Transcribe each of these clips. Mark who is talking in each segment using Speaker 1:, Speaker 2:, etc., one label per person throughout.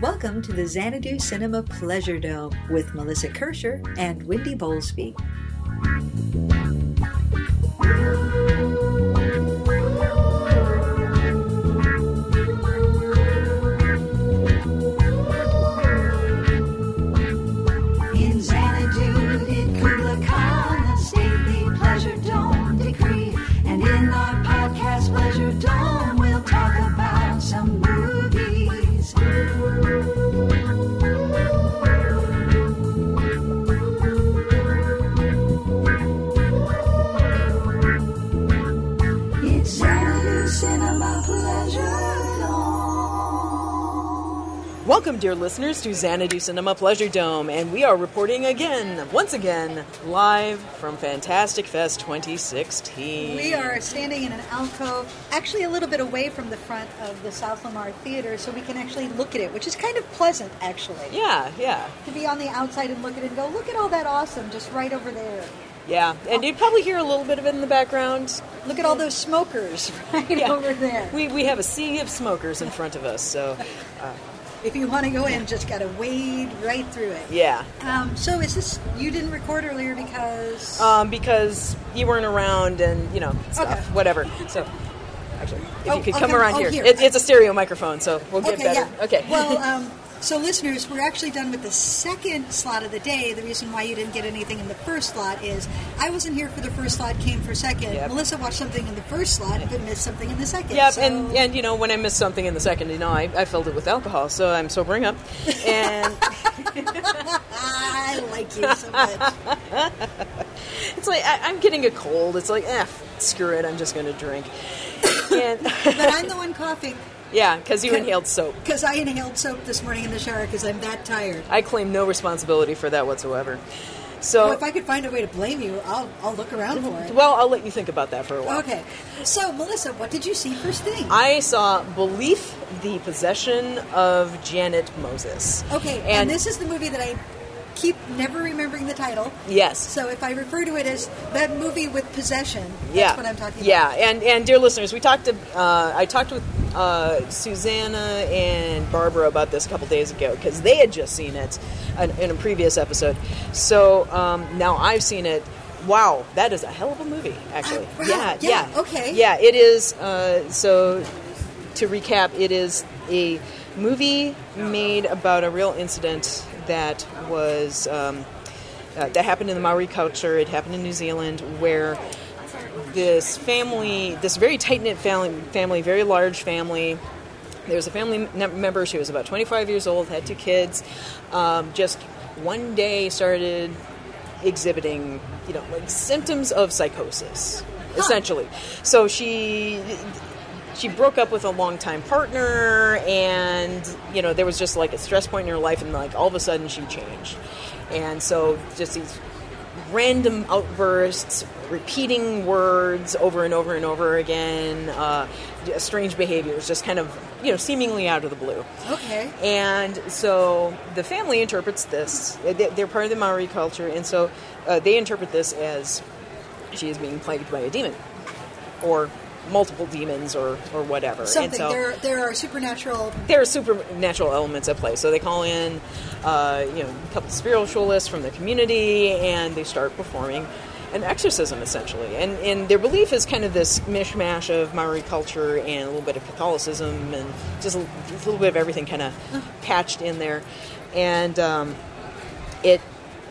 Speaker 1: Welcome to the Xanadu Cinema Pleasure Dome with Melissa Kirscher and Wendy Bowlesby.
Speaker 2: Welcome, dear listeners, to Xanadu Cinema Pleasure Dome, and we are reporting again, once again, live from Fantastic Fest 2016.
Speaker 3: We are standing in an alcove, actually a little bit away from the front of the South Lamar Theater, so we can actually look at it, which is kind of pleasant, actually.
Speaker 2: Yeah, yeah,
Speaker 3: To be on the outside and look at it and go, look at all that awesome just right over there.
Speaker 2: yeah. And you'd probably hear a little bit of it in the background.
Speaker 3: Look at all those smokers right
Speaker 2: Yeah.
Speaker 3: over there.
Speaker 2: We, we have a sea of smokers in front of us, so uh,
Speaker 3: If you want to go in, just got to wade right through it.
Speaker 2: yeah.
Speaker 3: Um, so is this, you didn't record earlier because...
Speaker 2: Um, because you weren't around and, you know, stuff,
Speaker 3: Okay.
Speaker 2: whatever. So, actually, if
Speaker 3: Oh,
Speaker 2: you could come
Speaker 3: come-
Speaker 2: around
Speaker 3: oh,
Speaker 2: here.
Speaker 3: here.
Speaker 2: It, it's a stereo microphone, so we'll get
Speaker 3: okay,
Speaker 2: better.
Speaker 3: yeah.
Speaker 2: Okay.
Speaker 3: Well, um, so listeners, we're actually done with the second slot of the day. The reason why you didn't get anything in the first slot is I wasn't here for the first slot, came for second.
Speaker 2: Yep.
Speaker 3: Melissa watched something in the first slot, but missed something in the second.
Speaker 2: Yep,
Speaker 3: so-
Speaker 2: and and you know when I missed something in the second, you know I, I filled it with alcohol, so I'm sobering up, and
Speaker 3: I like you so much.
Speaker 2: it's like I, I'm getting a cold. It's like, eh, screw it, I'm just going to drink, and
Speaker 3: but I'm the one coughing
Speaker 2: yeah, because you inhaled soap.
Speaker 3: because I inhaled soap this morning in the shower because I'm that tired.
Speaker 2: I claim no responsibility for that whatsoever. So,
Speaker 3: Well, if I could find a way to blame you, I'll, I'll look around for it.
Speaker 2: well, I'll let you think about that for a while.
Speaker 3: Okay. So, Melissa, what did you see first thing?
Speaker 2: I saw Belief: The Possession of Janet Moses.
Speaker 3: okay, and,
Speaker 2: and
Speaker 3: this is the movie that I keep never remembering the title.
Speaker 2: yes,
Speaker 3: So if I refer to it as that movie with possession, that's
Speaker 2: yeah,
Speaker 3: what I'm talking
Speaker 2: yeah.
Speaker 3: about.
Speaker 2: and and dear listeners, we talked to uh, I talked with uh, Susanna and Barbara about this a couple days ago because they had just seen it in, in a previous episode. So um, now I've seen it. Wow, that is a hell of a movie, actually.
Speaker 3: wow,
Speaker 2: yeah,
Speaker 3: yeah,
Speaker 2: yeah,
Speaker 3: okay.
Speaker 2: yeah. It is. Uh, so to recap, it is a movie made about a real incident that was um, uh, that happened in the Maori culture. It happened in New Zealand, where this family, this very tight knit family, family, very large family. There was a family member. She was about 25 years old, had two kids. Um, just one day started exhibiting, you know, like symptoms of psychosis, essentially. So she she broke up with a longtime partner, and you know there was just like a stress point in her life, and like all of a sudden she changed, and so just these random outbursts, repeating words over and over and over again, uh, strange behaviors, just kind of you know seemingly out of the blue.
Speaker 3: Okay.
Speaker 2: And so the family interprets this. they- They're part of the Maori culture, and so uh, they interpret this as she is being plagued by a demon, or multiple demons, or or whatever.
Speaker 3: Something.
Speaker 2: So
Speaker 3: there, there are supernatural.
Speaker 2: there are supernatural elements at play. So they call in, uh, you know, a couple spiritualists from the community, and they start performing an exorcism essentially. And and their belief is kind of this mishmash of Maori culture and a little bit of Catholicism and just a, a little bit of everything kind of patched in there, and um, it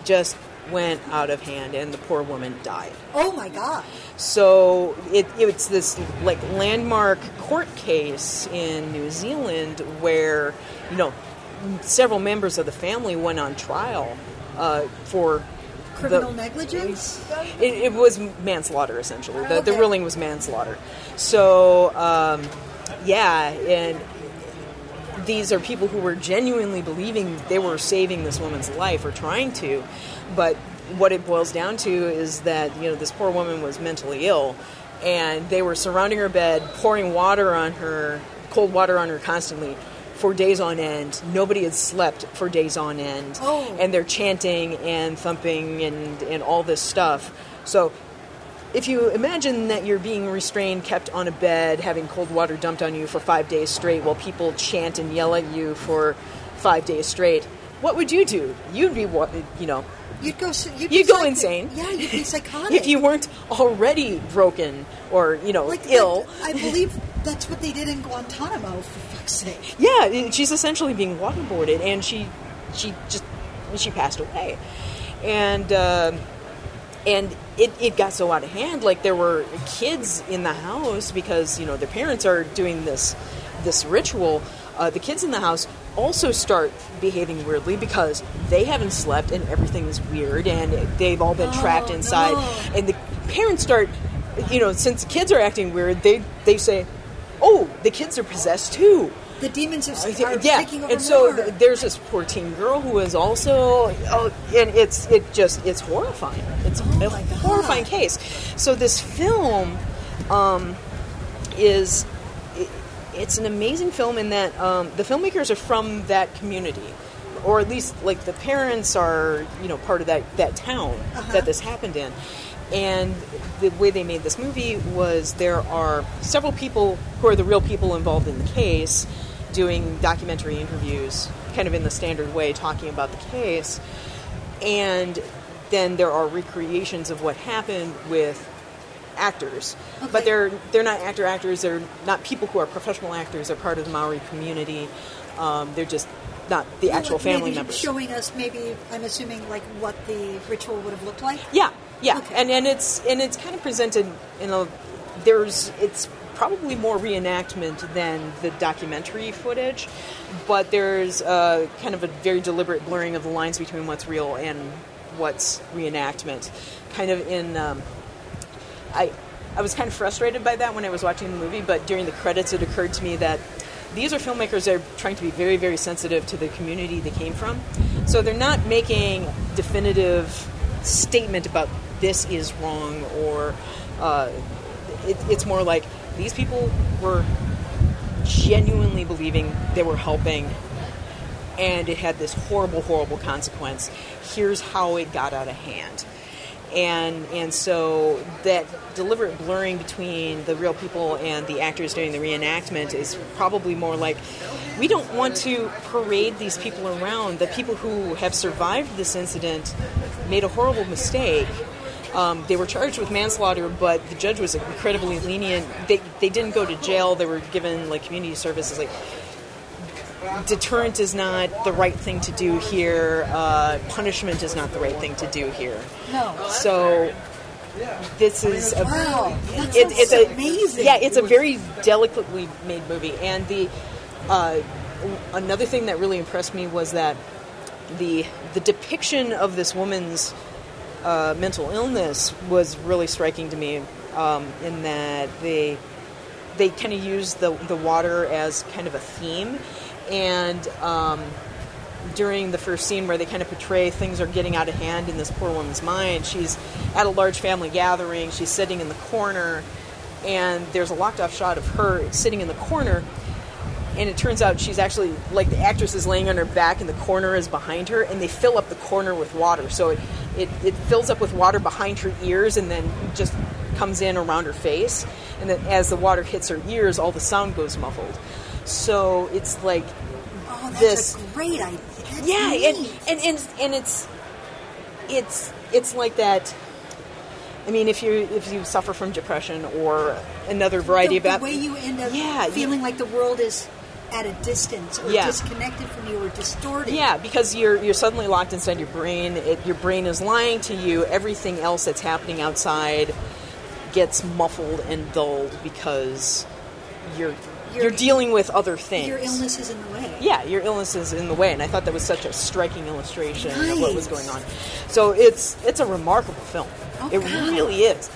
Speaker 2: just went out of hand, and the poor woman died.
Speaker 3: Oh my God.
Speaker 2: So it, it's this like landmark court case in New Zealand where you know several members of the family went on trial uh, for
Speaker 3: Criminal
Speaker 2: the,
Speaker 3: negligence.
Speaker 2: It, it was manslaughter essentially. The, the ruling was manslaughter. So um, yeah, and these are people who were genuinely believing they were saving this woman's life or trying to, but what it boils down to is that you know this poor woman was mentally ill, and they were surrounding her bed, pouring water on her, cold water on her constantly. For days on end, nobody had slept for days on end,
Speaker 3: Oh.
Speaker 2: and they're chanting and thumping and and all this stuff. So if you imagine that you're being restrained, kept on a bed, having cold water dumped on you for five days straight, while people chant and yell at you for five days straight, what would you do? You'd be, you know,
Speaker 3: You'd go. You'd,
Speaker 2: You'd go
Speaker 3: psych-
Speaker 2: insane.
Speaker 3: Yeah, you'd be psychotic.
Speaker 2: if you weren't already broken or you know
Speaker 3: like
Speaker 2: ill.
Speaker 3: I believe that's what they did in Guantanamo. For fuck's sake.
Speaker 2: Yeah, she's essentially being waterboarded, and she she just she passed away, and um and it, it got so out of hand. Like there were kids in the house because you know their parents are doing this this ritual. Uh, the kids in the house also start behaving weirdly because they haven't slept and everything is weird and they've all been trapped
Speaker 3: Oh,
Speaker 2: inside.
Speaker 3: no.
Speaker 2: And the parents start, you know, since the kids are acting weird, they they say, "Oh, the kids are possessed too."
Speaker 3: The demons are,
Speaker 2: I
Speaker 3: are
Speaker 2: yeah,
Speaker 3: taking over
Speaker 2: and so
Speaker 3: more.
Speaker 2: there's this poor teen girl who is also, oh, and it's it just it's horrifying. It's a
Speaker 3: Oh God.
Speaker 2: horrifying case. So this film um, is it's an amazing film in that um, the filmmakers are from that community, or at least like the parents are you know part of that that town
Speaker 3: Uh-huh.
Speaker 2: that this happened in. And the way they made this movie was there are several people who are the real people involved in the case doing documentary interviews, kind of in the standard way, talking about the case. And then there are recreations of what happened with actors,
Speaker 3: Okay.
Speaker 2: but they're they're not actor actors. They're not people who are professional actors. They're part of the Maori community. Um, they're just not the actual
Speaker 3: Like
Speaker 2: family members.
Speaker 3: Showing us, maybe I'm assuming, like what the ritual would have looked like.
Speaker 2: Yeah, yeah,
Speaker 3: Okay.
Speaker 2: and and it's and it's kind of presented in a there's it's probably more reenactment than the documentary footage, but there's uh, kind of a very deliberate blurring of the lines between what's real and what's reenactment, kind of in. Um, I I was kind of frustrated by that when I was watching the movie, but during the credits, it occurred to me that these are filmmakers that are trying to be very, very sensitive to the community they came from. So they're not making definitive statement about this is wrong or uh, it, it's more like these people were genuinely believing they were helping and it had this horrible, horrible consequence. Here's how it got out of hand. And and so that deliberate blurring between the real people and the actors doing the reenactment is probably more like we don't want to parade these people around. The people who have survived this incident made a horrible mistake. Um, they were charged with manslaughter, but the judge was incredibly lenient. They, they didn't go to jail. They were given like community services. Like deterrent is not the right thing to do here. Uh, punishment is not the right thing to do here.
Speaker 3: No.
Speaker 2: So this is a
Speaker 3: Wow, that
Speaker 2: it, it's a
Speaker 3: amazing.
Speaker 2: yeah, it's a very delicately made movie, and the uh, another thing that really impressed me was that the the depiction of this woman's uh, mental illness was really striking to me. Um, in that they they kind of use the the water as kind of a theme, and um, during the first scene where they kind of portray things are getting out of hand in this poor woman's mind, she's at a large family gathering. She's sitting in the corner, and there's a locked off shot of her sitting in the corner. And it turns out she's actually like the actress is laying on her back, and the corner is behind her, and they fill up the corner with water. So it, it, it fills up with water behind her ears, and then just comes in around her face. And then as the water hits her ears, all the sound goes muffled. So it's like
Speaker 3: Oh, that's
Speaker 2: this-
Speaker 3: a great idea. That's
Speaker 2: yeah, and,
Speaker 3: neat.
Speaker 2: and and and it's it's it's like that. I mean, if you if you suffer from depression or another variety
Speaker 3: the,
Speaker 2: of
Speaker 3: the way you end up
Speaker 2: Yeah,
Speaker 3: feeling like the world is at a distance or
Speaker 2: Yeah.
Speaker 3: disconnected from you or distorted.
Speaker 2: Yeah, because you're you're suddenly locked inside your brain. It, your brain is lying to you. Everything else that's happening outside gets muffled and dulled because you're you're, dealing with other things.
Speaker 3: Your illness is in the way.
Speaker 2: Yeah, your illness is in the way, and I thought that was such a striking illustration of what was going on. So it's it's a remarkable film.
Speaker 3: Oh,
Speaker 2: it
Speaker 3: God.
Speaker 2: really is.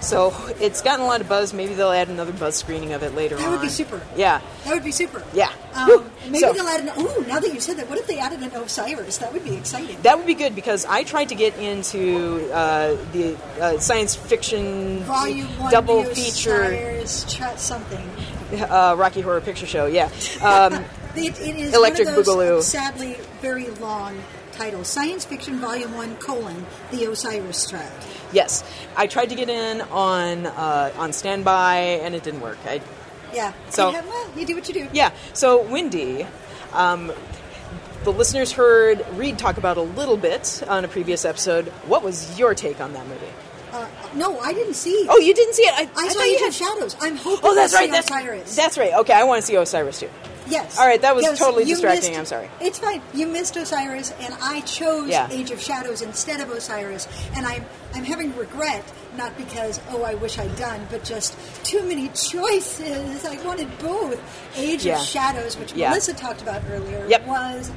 Speaker 2: So it's gotten a lot of buzz. Maybe they'll add another buzz screening of it later
Speaker 3: That
Speaker 2: on.
Speaker 3: would be super.
Speaker 2: Yeah,
Speaker 3: That would be super.
Speaker 2: Yeah.
Speaker 3: Um, maybe
Speaker 2: So-
Speaker 3: they'll add an. Oh, now that you said that, what if they added an Osiris? That would be exciting.
Speaker 2: that would be good because I tried to get into uh, the uh, science fiction
Speaker 3: Volume one,
Speaker 2: double feature
Speaker 3: Osiris, something.
Speaker 2: Uh, Rocky Horror Picture Show. Yeah. Um,
Speaker 3: It, it is
Speaker 2: Electric
Speaker 3: one of those,
Speaker 2: Boogaloo.
Speaker 3: Sadly, very long title Science Fiction Volume 1 colon The Osiris Child.
Speaker 2: Yes, I tried to get in on uh, on standby and it didn't work. I
Speaker 3: Yeah.
Speaker 2: So-
Speaker 3: You have- well, you do what you do.
Speaker 2: Yeah. So, Wendy, um, the listeners heard Reed talk about a little bit on a previous episode. What was your take on that movie?
Speaker 3: No, I didn't see.
Speaker 2: Oh, you didn't see it. I,
Speaker 3: I,
Speaker 2: I
Speaker 3: saw
Speaker 2: thought you had-
Speaker 3: Shadows. I'm hoping
Speaker 2: Oh, that's
Speaker 3: to see
Speaker 2: right. That's
Speaker 3: Osiris.
Speaker 2: That's right. Okay, I want to see Osiris too.
Speaker 3: Yes.
Speaker 2: All right, that was
Speaker 3: Yes,
Speaker 2: totally distracting,
Speaker 3: missed-
Speaker 2: I'm sorry.
Speaker 3: It's fine. You missed Osiris, and I chose
Speaker 2: Yeah.
Speaker 3: Age of Shadows instead of Osiris, and I'm I'm having regret not because oh I wish I'd done, but just too many choices. I wanted both. Age
Speaker 2: Yeah.
Speaker 3: of Shadows, which
Speaker 2: Yeah.
Speaker 3: Melissa talked about earlier,
Speaker 2: Yep.
Speaker 3: was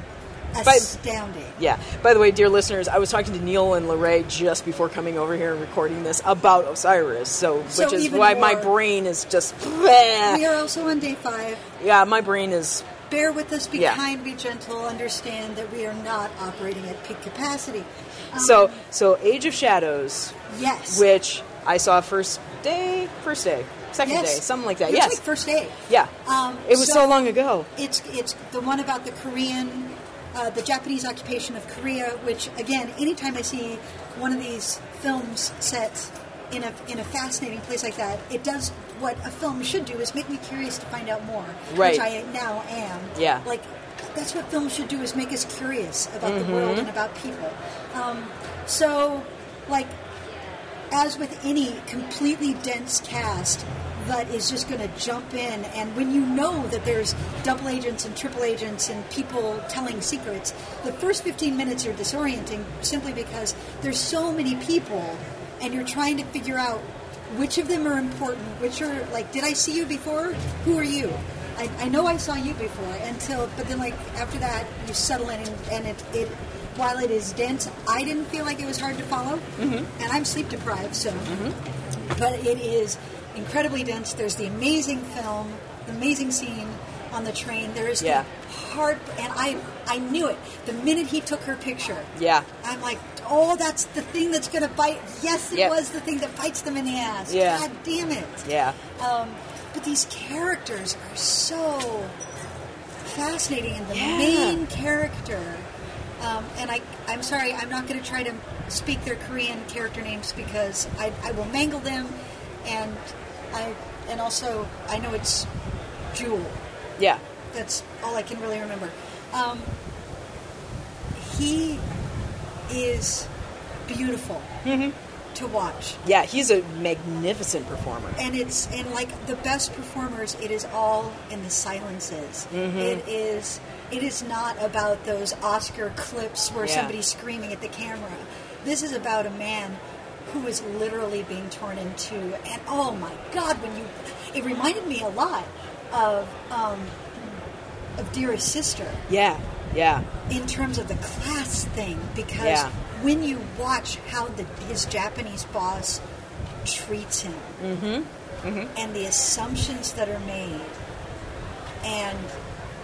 Speaker 3: Astounding.
Speaker 2: Yeah. By the way, dear listeners, I was talking to Neil and Lorraine just before coming over here and recording this about Osiris. So,
Speaker 3: So
Speaker 2: which is why my brain is just.
Speaker 3: We are also on day five.
Speaker 2: Yeah, my brain is.
Speaker 3: Bear with us. Be
Speaker 2: Yeah.
Speaker 3: kind. Be gentle. Understand that we are not operating at peak capacity. Um,
Speaker 2: So, so Age of Shadows,
Speaker 3: yes,
Speaker 2: which I saw first day, first day, second
Speaker 3: yes.
Speaker 2: day, something like that.
Speaker 3: It
Speaker 2: yes.
Speaker 3: like first day.
Speaker 2: yeah.
Speaker 3: Um,
Speaker 2: it was so, long ago.
Speaker 3: It's it's the one about the Korean, uh, the Japanese occupation of Korea. Which again, anytime I see one of these films set in a in a fascinating place like that, it does what a film should do is make me curious to find out more.
Speaker 2: Right.
Speaker 3: Which I now am.
Speaker 2: Yeah.
Speaker 3: Like that's what films should do is make us curious about
Speaker 2: Mm-hmm.
Speaker 3: the world and about people. Um, so, like as with any completely dense cast that is just going to jump in. And when you know that there's double agents and triple agents and people telling secrets the first 15 minutes are disorienting simply because there's so many people and you're trying to figure out which of them are important which are like did i see you before? Who are you? I, I know i saw you before until but then like after that you settle in and, and it, it while it is dense i didn't feel like it was hard to follow. Mm-hmm. And i'm sleep deprived so. Mm-hmm. But it is incredibly dense. There's the amazing film, the amazing scene on the train. There is
Speaker 2: Yeah.
Speaker 3: the heart, and I I knew it the minute he took her picture.
Speaker 2: Yeah.
Speaker 3: I'm like, oh, that's the thing that's going to bite. Yes, it
Speaker 2: Yep.
Speaker 3: was the thing that bites them in the ass.
Speaker 2: Yeah.
Speaker 3: God damn it.
Speaker 2: Yeah.
Speaker 3: Um, but these characters are so fascinating, and the
Speaker 2: Yeah.
Speaker 3: main character. Um, and I, I'm sorry, I'm not going to try to speak their Korean character names because I, I will mangle them, and I, and also I know it's Jewel.
Speaker 2: Yeah.
Speaker 3: That's all I can really remember. Um, he is beautiful to watch
Speaker 2: Yeah, he's a magnificent performer.
Speaker 3: and it's and like the best performers it is all in the silences It is it is not about those oscar clips where
Speaker 2: Yeah.
Speaker 3: somebody's screaming at the camera this is about a man who is literally being torn in two and oh my god when you it reminded me a lot of um, of dearest sister
Speaker 2: Yeah. Yeah.
Speaker 3: in terms of the class thing because
Speaker 2: Yeah.
Speaker 3: when you watch how the, his Japanese boss treats him
Speaker 2: Mm-hmm.
Speaker 3: and the assumptions that are made and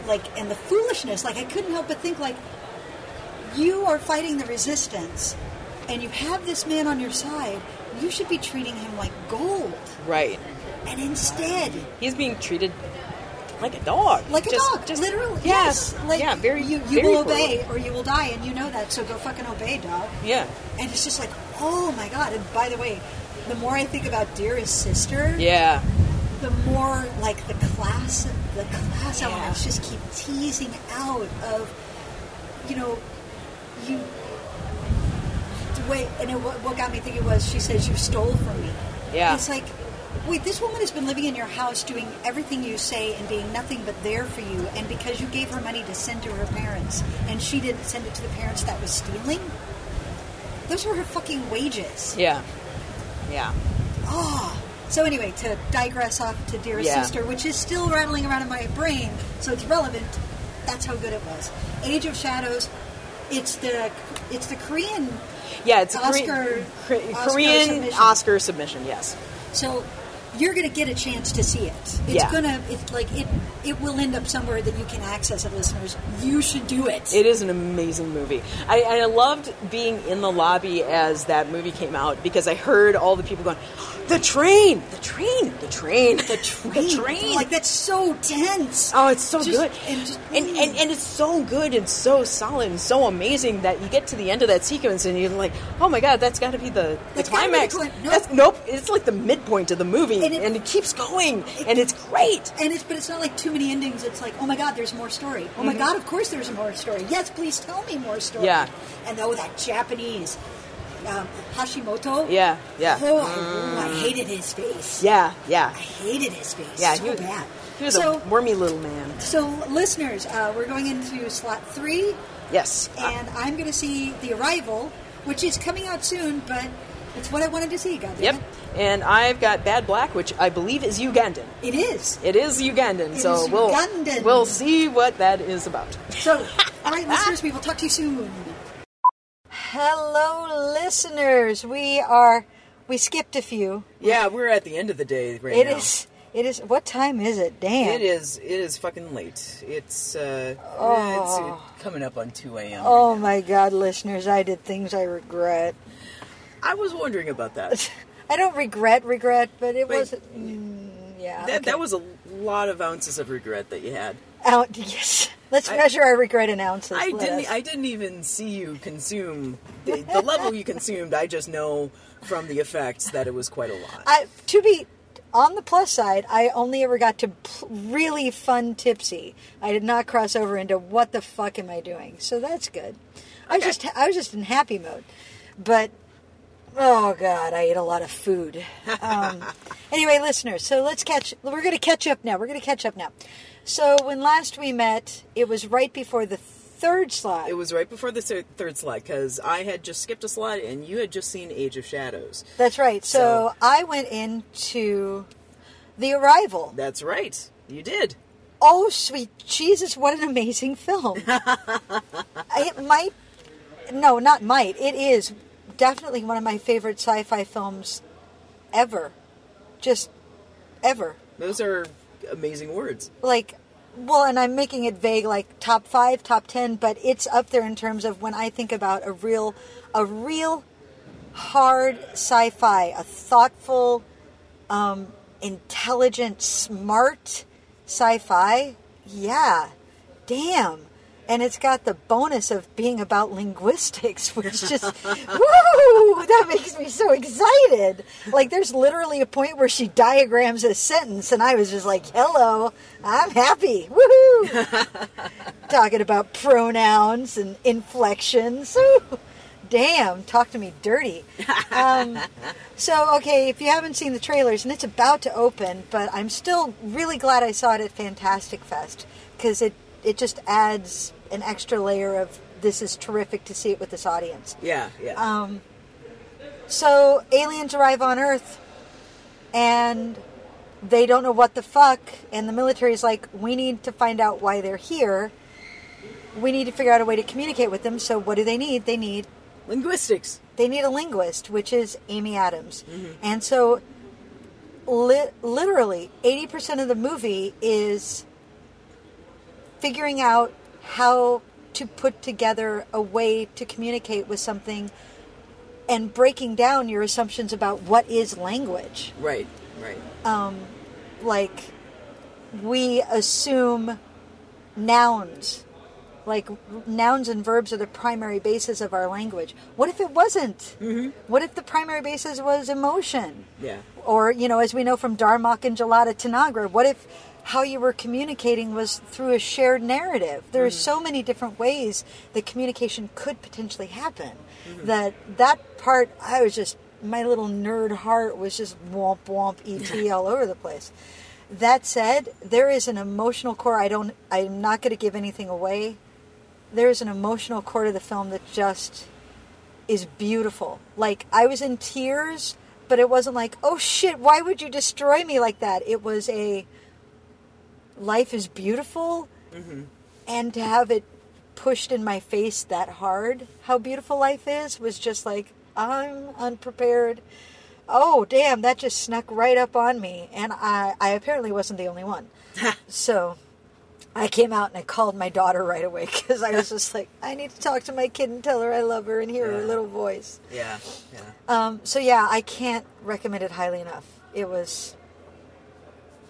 Speaker 3: like and the foolishness like I couldn't help but think like you are fighting the resistance and you have this man on your side you should be treating him like gold
Speaker 2: Right.
Speaker 3: and instead
Speaker 2: He's being treated like a dog.
Speaker 3: like a
Speaker 2: Just-
Speaker 3: dog
Speaker 2: just-
Speaker 3: literally
Speaker 2: Yeah.
Speaker 3: yes like
Speaker 2: yeah. Very.
Speaker 3: you, you
Speaker 2: very
Speaker 3: will obey or you will die and you know that so go fucking obey dog
Speaker 2: Yeah.
Speaker 3: And it's just like, oh my god! And by the way, the more I think about Dearest Sister,
Speaker 2: Yeah.
Speaker 3: the more like the class, the class
Speaker 2: Yeah.
Speaker 3: elements just keep teasing out of, you know, you. Way and it, what what got me thinking was she says you stole from me.
Speaker 2: Yeah.
Speaker 3: It's like, wait, this woman has been living in your house, doing everything you say, and being nothing but there for you. And because you gave her money to send to her parents, and she didn't send it to the parents that was stealing, those were her fucking wages.
Speaker 2: Yeah. Yeah.
Speaker 3: Oh. So anyway, to digress off to Dear
Speaker 2: Yeah.
Speaker 3: Sister, which is still rattling around in my brain, so it's relevant. That's how good it was. Age of Shadows. It's the it's the Korean.
Speaker 2: Yeah. It's a
Speaker 3: Oscar-
Speaker 2: Korean,
Speaker 3: Oscar
Speaker 2: Korean
Speaker 3: submission.
Speaker 2: Oscar submission. Yes.
Speaker 3: So you're going to get a chance to see it. It's
Speaker 4: Yeah.
Speaker 3: gonna, it's like it, it will end up somewhere that you can access it, listeners. You should do it.
Speaker 4: It is an amazing movie. I, I loved being in the lobby as that movie came out because I heard all the people going, "The train, the train, the train,
Speaker 3: the train,
Speaker 4: the train."
Speaker 3: like that's so tense.
Speaker 4: Oh, it's so
Speaker 3: Just-
Speaker 4: good,
Speaker 3: and just-
Speaker 4: and, mm. and and it's so good and so solid and so amazing that you get to the end of that sequence and you're like, oh my god, that's got to be the, the
Speaker 3: That's be the
Speaker 4: climax.
Speaker 3: cli- nope.
Speaker 4: That's, nope, it's like the midpoint of the movie,
Speaker 3: And
Speaker 4: and
Speaker 3: it-
Speaker 4: it, keeps going, and it's great.
Speaker 3: And it's but it's not like too many endings. It's like, oh my god, there's more story. Oh my god, of course there's more story. Yes, please tell me more story.
Speaker 4: Mm-hmm. Yeah.
Speaker 3: And oh, that Japanese um, Hashimoto.
Speaker 4: Yeah, yeah,
Speaker 3: Oh, I, oh, I hated his face.
Speaker 4: yeah, yeah,
Speaker 3: I hated his face.
Speaker 4: yeah.
Speaker 3: so
Speaker 4: he was,
Speaker 3: bad.
Speaker 4: he was
Speaker 3: so,
Speaker 4: a wormy little man.
Speaker 3: so listeners, uh, we're going into slot three,
Speaker 4: Yes,
Speaker 3: and I'm going to see The Arrival, which is coming out soon, but it's what I wanted to see. God
Speaker 4: Yep. And I've got Bad Black, which I believe is Ugandan.
Speaker 3: it is.
Speaker 4: It is Ugandan,
Speaker 3: It
Speaker 4: so
Speaker 3: is
Speaker 4: we'll
Speaker 3: Ugandan.
Speaker 4: we'll see what that is about.
Speaker 3: So, all right, listeners, we will talk to you soon. Hello, listeners. We are. We skipped a few.
Speaker 2: Yeah, we're at the end of the day right
Speaker 3: It
Speaker 2: now.
Speaker 3: is. It is. What time is it? Damn.
Speaker 2: It is. It is fucking late. It's uh,
Speaker 3: Oh.
Speaker 2: it's uh, coming up on two a.m.
Speaker 3: Oh my God, listeners! I did things I regret.
Speaker 2: I was wondering about that.
Speaker 3: I don't regret regret, but it wasn't. Mm, yeah.
Speaker 2: That,
Speaker 3: okay.
Speaker 2: that was a lot of ounces of regret that you had.
Speaker 3: out. Yes. Let's
Speaker 2: I-
Speaker 3: measure our regret in ounces.
Speaker 2: I
Speaker 3: Let
Speaker 2: didn't.
Speaker 3: us.
Speaker 2: I didn't even see you consume the, the level you consumed. I just know from the effects that it was quite a lot.
Speaker 3: I, to be on the plus side, I only ever got to really fun tipsy. I did not cross over into what the fuck am I doing. So that's good. I was just I was just in happy mode. But oh god, I ate a lot of food. Um, anyway, listeners, so let's catch. We're going to catch up now. We're going to catch up now. So when last we met, it was right before the third slide.
Speaker 2: it was right before the thir- third slide because I had just skipped a slide and you had just seen Age of Shadows.
Speaker 3: That's right. So,
Speaker 2: So-
Speaker 3: I went into the arrival.
Speaker 2: That's right. You did.
Speaker 3: Oh, sweet Jesus, what an amazing film. it might, no, not might, it is definitely one of my favorite sci fi films ever. Just ever.
Speaker 2: Those are amazing words.
Speaker 3: Like, well, and I'm making it vague, like top five, top ten, but it's up there in terms of when I think about a real, a real hard sci-fi, a thoughtful, um, intelligent, smart sci-fi. Yeah, damn. And it's got the bonus of being about linguistics, which just, woo, that makes me so excited. Like, there's literally a point where she diagrams a sentence, and I was just like, hello, I'm happy. Woohoo! Talking about pronouns and inflections. Ooh, damn, talk to me dirty. Um, so, okay, if you haven't seen the trailers, and it's about to open, but I'm still really glad I saw it at Fantastic Fest because it, it just adds an extra layer of this is terrific to see it with this audience.
Speaker 2: Yeah, yeah.
Speaker 3: Um, so, aliens arrive on Earth and they don't know what the fuck, and the military is like, we need to find out why they're here. We need to figure out a way to communicate with them. So, what do they need? They need
Speaker 2: Linguistics.
Speaker 3: they need a linguist, which is Amy Adams. And so, li- literally, 80% of the movie is figuring out how to put together a way to communicate with something and breaking down your assumptions about what is language.
Speaker 2: Right, right.
Speaker 3: Um, like, we assume nouns. Like, nouns and verbs are the primary basis of our language. What if it wasn't? Mm-hmm. What if the primary basis was emotion?
Speaker 2: Yeah.
Speaker 3: Or, you know, as we know from Darmok and Jalad at Tanagra, what if how you were communicating was through a shared narrative? There are mm-hmm. so many different ways that communication could potentially happen. Mm-hmm. That that part, I was just, my little nerd heart was just womp womp ET all over the place. That said, there is an emotional core. I don't, I'm not going to give anything away. There is an emotional core to the film that just is beautiful. Like I was in tears, but it wasn't like, "Oh shit, why would you destroy me like that?" It was a life is beautiful and to have it pushed in my face that hard, how beautiful life is was just like I'm unprepared. oh damn, that just snuck right up on me, and I I apparently wasn't the only one. so I came out and I called my daughter right away because I was just like, I need to talk to my kid and tell her I love her and hear her little voice.
Speaker 2: Yeah, yeah.
Speaker 3: Um, so yeah, I can't recommend it highly enough. It was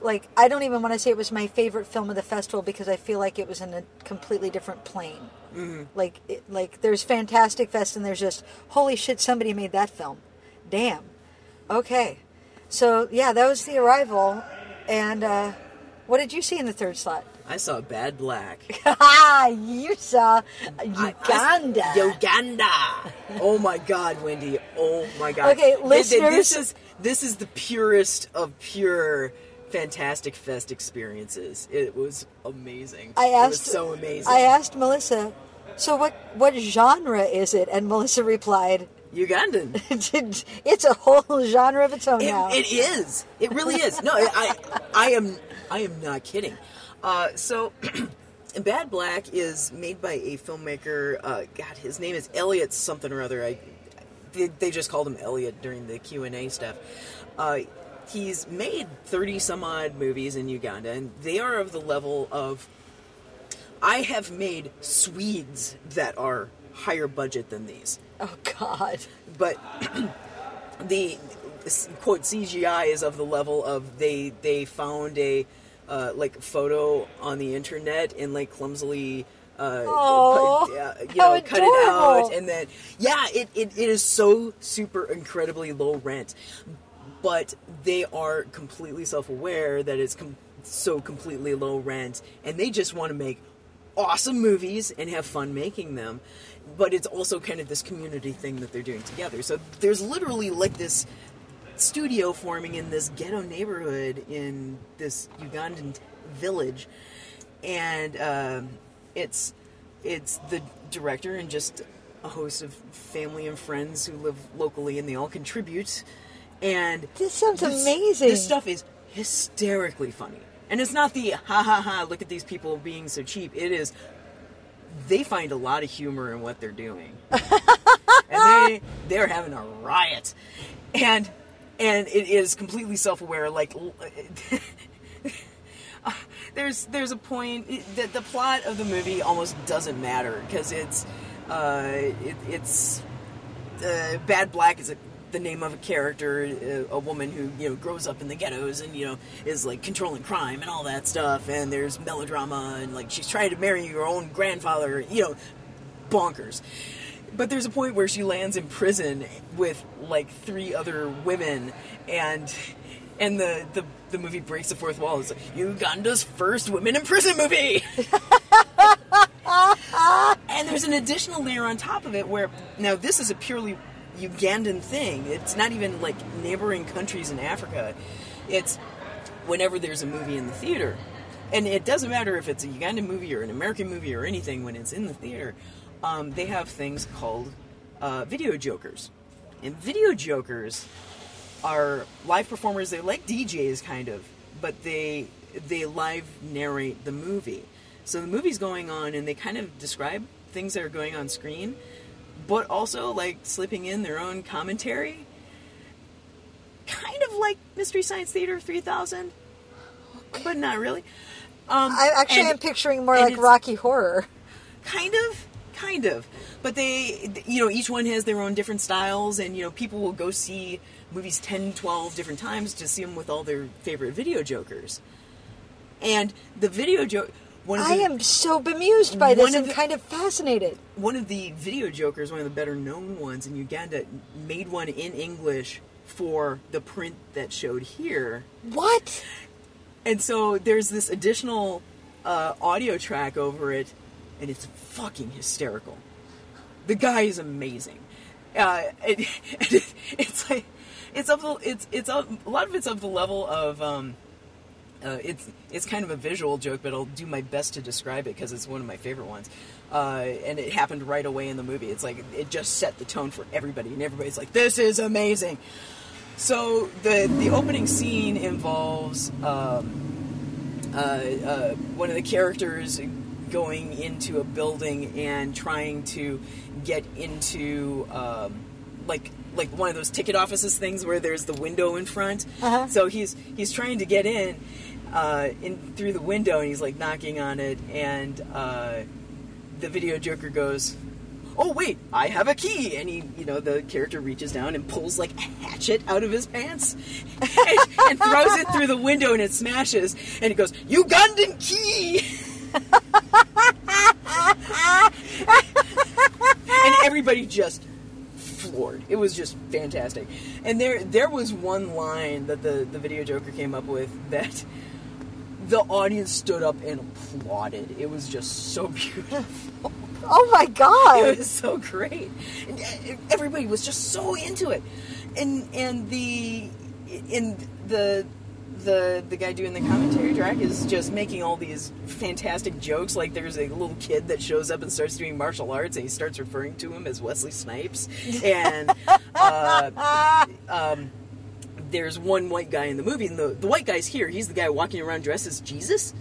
Speaker 3: like I don't even want to say it was my favorite film of the festival because I feel like it was in a completely different plane. Mm-hmm. Like it, like there's Fantastic Fest and there's just holy shit somebody made that film. Damn. Okay. So yeah, that was the arrival, and uh, what did you see in the third slot?
Speaker 2: I saw Bad Black.
Speaker 3: Ah, you saw Uganda.
Speaker 2: I- Uganda. Oh my God, Wendy. Oh my God.
Speaker 3: Okay,
Speaker 2: Th- th- This is this is the purest of pure Fantastic Fest experiences. It was amazing.
Speaker 3: I
Speaker 2: it
Speaker 3: asked
Speaker 2: was so amazing.
Speaker 3: I asked Melissa, so what what genre is it? And Melissa replied,
Speaker 2: Ugandan.
Speaker 3: it's a whole genre of its own
Speaker 2: It,
Speaker 3: now.
Speaker 2: it is. It really is. No, I, I am, I am not kidding. Uh, so, Bad Black is made by a filmmaker. Uh, God, his name is Elliot something or other. I, they, they just called him Elliot during the Q and A stuff. Uh, he's made thirty some odd movies in Uganda, and they are of the level of. I have made Swedes that are higher budget than these
Speaker 3: oh God.
Speaker 2: but the quote CGI is of the level of they they found a uh, like photo on the internet and like clumsily uh, put- uh, you know cut it out and then yeah it, it, it is so super incredibly low rent but they are completely self-aware that it's com- so completely low rent and they just want to make awesome movies and have fun making them. But it's also kind of this community thing that they're doing together. So there's literally like this studio forming in this ghetto neighborhood in this ugandan village. And um, it's it's the director and just a host of family and friends who live locally and they all contribute and
Speaker 3: This sounds
Speaker 2: this-
Speaker 3: amazing.
Speaker 2: this stuff is hysterically funny. And it's not the ha ha ha look at these people being so cheap. It is they find a lot of humor in what they're doing. And they they're having a riot. And and it is completely self-aware like there's there's a point that the plot of the movie almost doesn't matter because it's uh it, it's uh, bad black is a, the name of a character uh, a woman who you know grows up in the ghettos and you know is like controlling crime and all that stuff and there's melodrama and like she's trying to marry her own grandfather you know bonkers. But there's a point where she lands in prison with like three other women and and the the, the movie breaks the fourth wall. It's like uganda's first women in prison movie! And there's an additional layer on top of it where now this is a purely ugandan thing. It's not even like neighboring countries in africa. It's whenever there's a movie in the theater. And it doesn't matter if it's a ugandan movie or an american movie or anything when it's in the theater um, they have things called uh, video jokers. And video jokers are live performers. They're like djs kind of but they they live narrate the movie. So the movie's going on and they kind of describe things that are going on screen but also like slipping in their own commentary? Kind of like mystery science theater 3000 but not really. Um,
Speaker 3: I actually am picturing more like Rocky Horror.
Speaker 2: kind of kind of. But they you know each one has their own different styles and you know people will go see movies 10 12 different times to see them with all their favorite video jokers. And the video joke one of the,
Speaker 3: I am so bemused by this and
Speaker 2: the-
Speaker 3: kind of fascinated.
Speaker 2: one of the video jokers one of the better known ones in uganda made one in english for the print that showed here
Speaker 3: What?
Speaker 2: and so there's this additional uh, audio track over it, and it's fucking hysterical. The guy is amazing. Uh, it, it, it's like it's the, it's it's of, a lot of it's of the level of um, uh, it's it's kind of a visual joke, but I'll do my best to describe it because it's one of my favorite ones. Uh, and it happened right away in the movie. It's like it just set the tone for everybody, and everybody's like, "This is amazing." So the the opening scene involves um, uh, uh, one of the characters going into a building and trying to get into um, like like one of those ticket offices things where there's the window in front.
Speaker 3: Uh-huh.
Speaker 2: So he's he's trying to get in, uh, in through the window, and he's like knocking on it, and uh, the video Joker goes. Oh wait, I have a key, and he, you know, the character reaches down and pulls like a hatchet out of his pants, and, and throws it through the window, and it smashes, and he goes, "Ugandan key!" and everybody just floored. It was just fantastic. And there there was one line that the, the video joker came up with that the audience stood up and applauded. It was just so beautiful.
Speaker 3: Oh my god!
Speaker 2: It was so great. And uh, everybody was just so into it. And and the in the the the guy doing the commentary track is just making all these fantastic jokes. Like there's a little kid that shows up and starts doing martial arts, and he starts referring to him as Wesley Snipes. And uh, um, there's one white guy in the movie, and the the white guy's here. He's the guy walking around dressed as Jesus.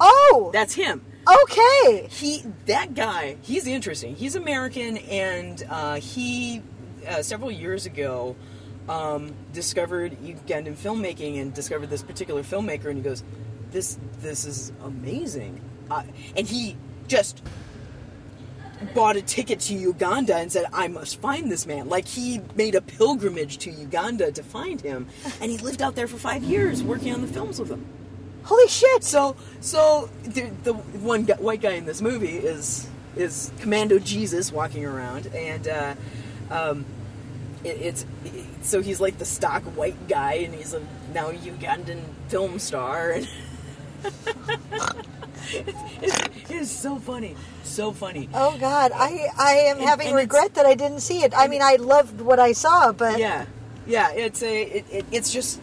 Speaker 3: oh,
Speaker 2: That's him
Speaker 3: okay.
Speaker 2: he that guy he's interesting he's american and uh, he uh, several years ago um, discovered ugandan filmmaking and discovered this particular filmmaker and he goes this this is amazing uh, and he just bought a ticket to uganda and said i must find this man. Like he made a pilgrimage to uganda to find him. And he lived out there for five years working on the films with him.
Speaker 3: Holy shit!
Speaker 2: so, so the, the one guy, white guy in this movie is is Commando Jesus walking around, and uh, um, it, it's so he's like the stock white guy, and he's a now Ugandan film star, and it's, it's so funny, so funny.
Speaker 3: Oh god, I I am
Speaker 2: And-
Speaker 3: having
Speaker 2: and
Speaker 3: regret that I didn't see it. I mean, I loved what I saw, but
Speaker 2: Yeah, yeah. It's a. It, it, it's just.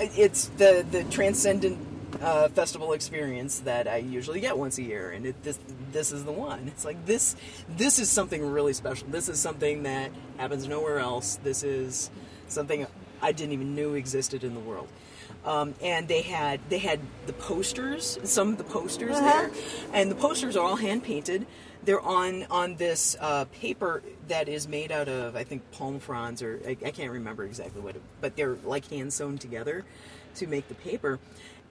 Speaker 2: It's the the transcendent uh, festival experience that I usually get once a year, and it, this this is the one. It's like this. This is something really special. This is something that happens nowhere else. This is something I didn't even knew existed in the world. Um, and they had they had the posters, some of the posters there, and the posters are all hand painted. They're on on this uh, paper that is made out of I think palm fronds or I, I can't remember exactly what, it, but they're like hand sewn together to make the paper.